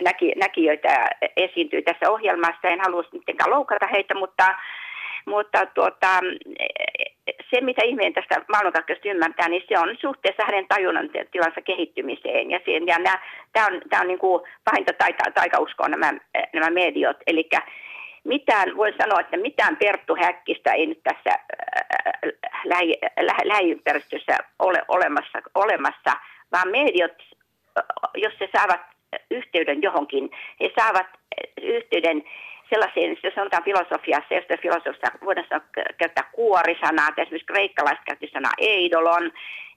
näki, näkijöitä esiintyy tässä ohjelmassa. En halua mitenkään loukata heitä, mutta, mutta tuota, se, mitä ihminen tästä maailmankaikkeudesta ymmärtää, niin se on suhteessa hänen tajunnan tilansa kehittymiseen. Ja, siihen, ja nämä, tämä on, tämä on niin kuin pahinta taika, taikauskoa nämä, nämä mediot. Eli mitään, voin sanoa, että mitään Perttu Häkkistä ei nyt tässä äh, lähi, lä, lähiympäristössä ole olemassa, olemassa, vaan mediot, jos se saavat yhteyden johonkin, he saavat yhteyden sellaiseen, jos sanotaan filosofiassa, josta filosofiassa voidaan sanoa, käyttää kuorisanaa, tai esimerkiksi kreikkalaiset käytti sanaa eidolon,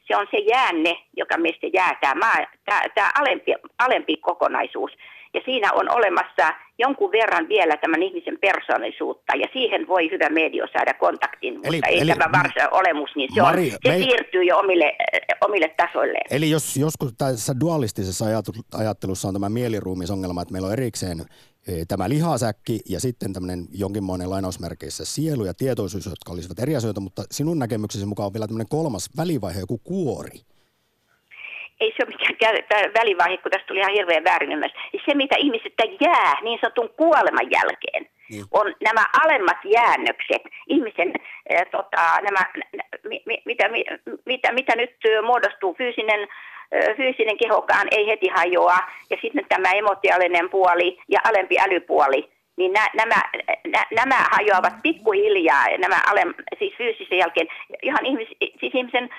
se on se jäänne, joka meistä jää, tämä, tämä, tämä alempi, alempi kokonaisuus. Ja siinä on olemassa jonkun verran vielä tämän ihmisen persoonallisuutta, ja siihen voi hyvä medio saada kontaktin, Eli- mutta ei eli- tämä varsinainen olemus, niin se, Mari, on, se me- siirtyy jo omille, äh, omille tasoilleen. Eli jos joskus tässä dualistisessa ajattelussa on tämä mieliruumisongelma, että meillä on erikseen eh, tämä lihasäkki ja sitten tämmöinen jonkinmoinen lainausmerkeissä sielu ja tietoisuus, jotka olisivat eri asioita, mutta sinun näkemyksesi mukaan on vielä tämmöinen kolmas välivaihe, joku kuori. Ei se ole mikään välivaihe, kun tästä tuli ihan hirveän väärinymmärrys. Ja Se, mitä ihmisiltä jää niin sanotun kuoleman jälkeen, Niin. on nämä alemmat jäännökset, ihmisen, äh, tota, nämä, mi, mi, mitä, mi, mitä, mitä nyt muodostuu, fyysinen, ö, fyysinen kehokaan ei heti hajoa, ja sitten tämä emotionaalinen puoli ja alempi älypuoli, niin nä, nämä, nä, nämä hajoavat pikkuhiljaa, nämä alem, siis fyysisen jälkeen. Ihan ihmis, siis ihmisen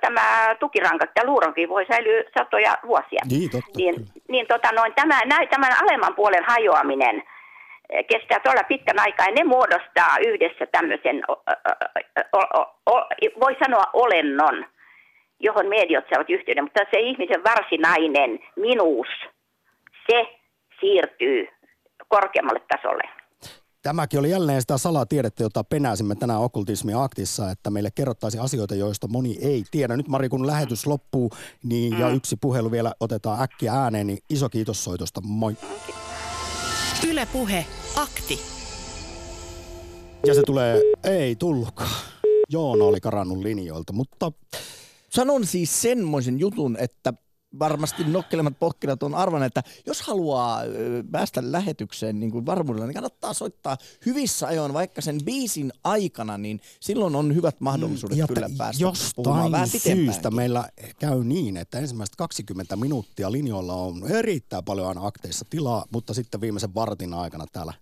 tämä tukirankat ja luurankin voi säilyä satoja vuosia. Niin, totta. Niin, kyllä. niin tota noin, tämä, nä, tämän alemman puolen hajoaminen eh, kestää todella pitkän aikaa ja ne muodostaa yhdessä tämmöisen, voi sanoa olennon, johon mediot saavat yhteyden, mutta se ihmisen varsinainen minuus, se siirtyy korkeammalle tasolle. Tämäkin oli jälleen sitä salatiedettä, jota penäsimme tänään okkultismi aktissa, että meille kerrottaisiin asioita, joista moni ei tiedä. Nyt Mari, kun lähetys loppuu, niin ja yksi puhelu vielä otetaan äkkiä ääneen, niin iso kiitos soitosta. Moi. Yle Puhe, akti. Ja se tulee, ei tullutkaan. Joona oli karannut linjoilta, mutta Sanon siis semmoisen jutun, että varmasti nokkelemat pohkinat on arvan, että jos haluaa päästä lähetykseen niin kuin varmuudella, niin kannattaa soittaa hyvissä ajoin vaikka sen biisin aikana, niin silloin on hyvät mahdollisuudet ja kyllä päästä puhumaan jostain vähän syystä meillä käy niin, että ensimmäiset 20 minuuttia linjoilla on erittäin paljon aina akteissa tilaa, mutta sitten viimeisen vartin aikana täällä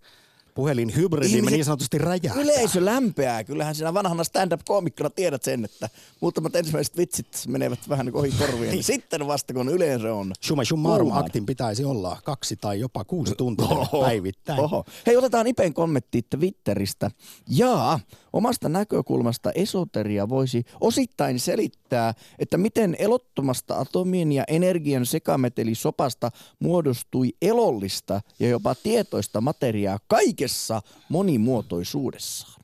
puhelin hybridi Ihmiset- niin sanotusti räjähtää. Yleisö lämpeää. Kyllähän sinä vanhana stand-up-koomikkona tiedät sen, että muutamat ensimmäiset vitsit menevät vähän niin ohi korvien. niin sitten vasta kun yleensä on. Summa summarum Kuumaa. aktin pitäisi olla kaksi tai jopa kuusi tuntia päivittäin. Oho. Hei, otetaan Ipen kommentti Twitteristä. Jaa, omasta näkökulmasta esoteria voisi osittain selittää, että miten elottomasta atomien ja energian sekametelisopasta muodostui elollista ja jopa tietoista materiaa kaikessa monimuotoisuudessaan.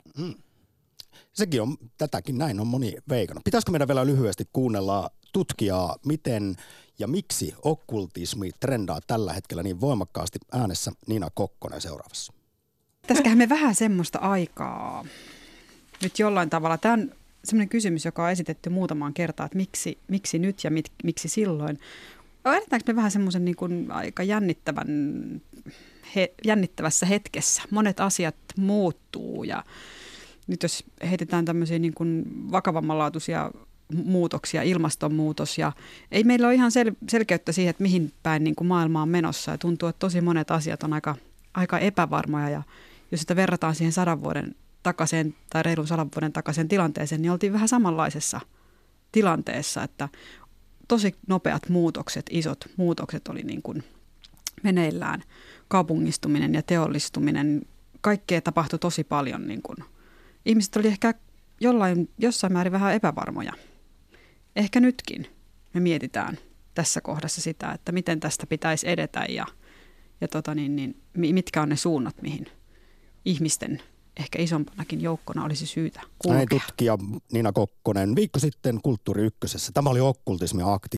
Sekin on, tätäkin näin on moni veikannut. Pitäisikö meidän vielä lyhyesti kuunnella tutkijaa, miten ja miksi okkultismi trendaa tällä hetkellä niin voimakkaasti äänessä Niina Kokkonen seuraavassa. Pitäisiköhän me vähän semmoista aikaa nyt jollain tavalla. Tämä on semmoinen kysymys, joka on esitetty muutamaan kertaan, että miksi, miksi nyt ja mit, miksi silloin. Edetäänkö me vähän semmoisen niin kuin aika jännittävän, he, jännittävässä hetkessä? Monet asiat muuttuu ja nyt jos heitetään tämmöisiä niin kuin vakavammanlaatuisia muutoksia, ilmastonmuutos ja ei meillä ole ihan sel- selkeyttä siihen, että mihin päin niin kuin maailma on menossa ja tuntuu, että tosi monet asiat on aika aika epävarmoja ja jos sitä verrataan siihen sadan vuoden takaisin tai reilun sadan vuoden takaisin tilanteeseen, niin oltiin vähän samanlaisessa tilanteessa, että tosi nopeat muutokset, isot muutokset oli niin kuin meneillään. Kaupungistuminen ja teollistuminen, kaikkea tapahtui tosi paljon. Niin kuin. Ihmiset oli ehkä jollain, jossain määrin vähän epävarmoja. Ehkä nytkin me mietitään tässä kohdassa sitä, että miten tästä pitäisi edetä ja, ja tota niin, niin, mitkä on ne suunnat, mihin ihmisten ehkä isompanakin joukkona olisi syytä kulkea. Näin tutkija Nina Kokkonen viikko sitten Kulttuuri Ykkösessä. Tämä oli okkultismi akti.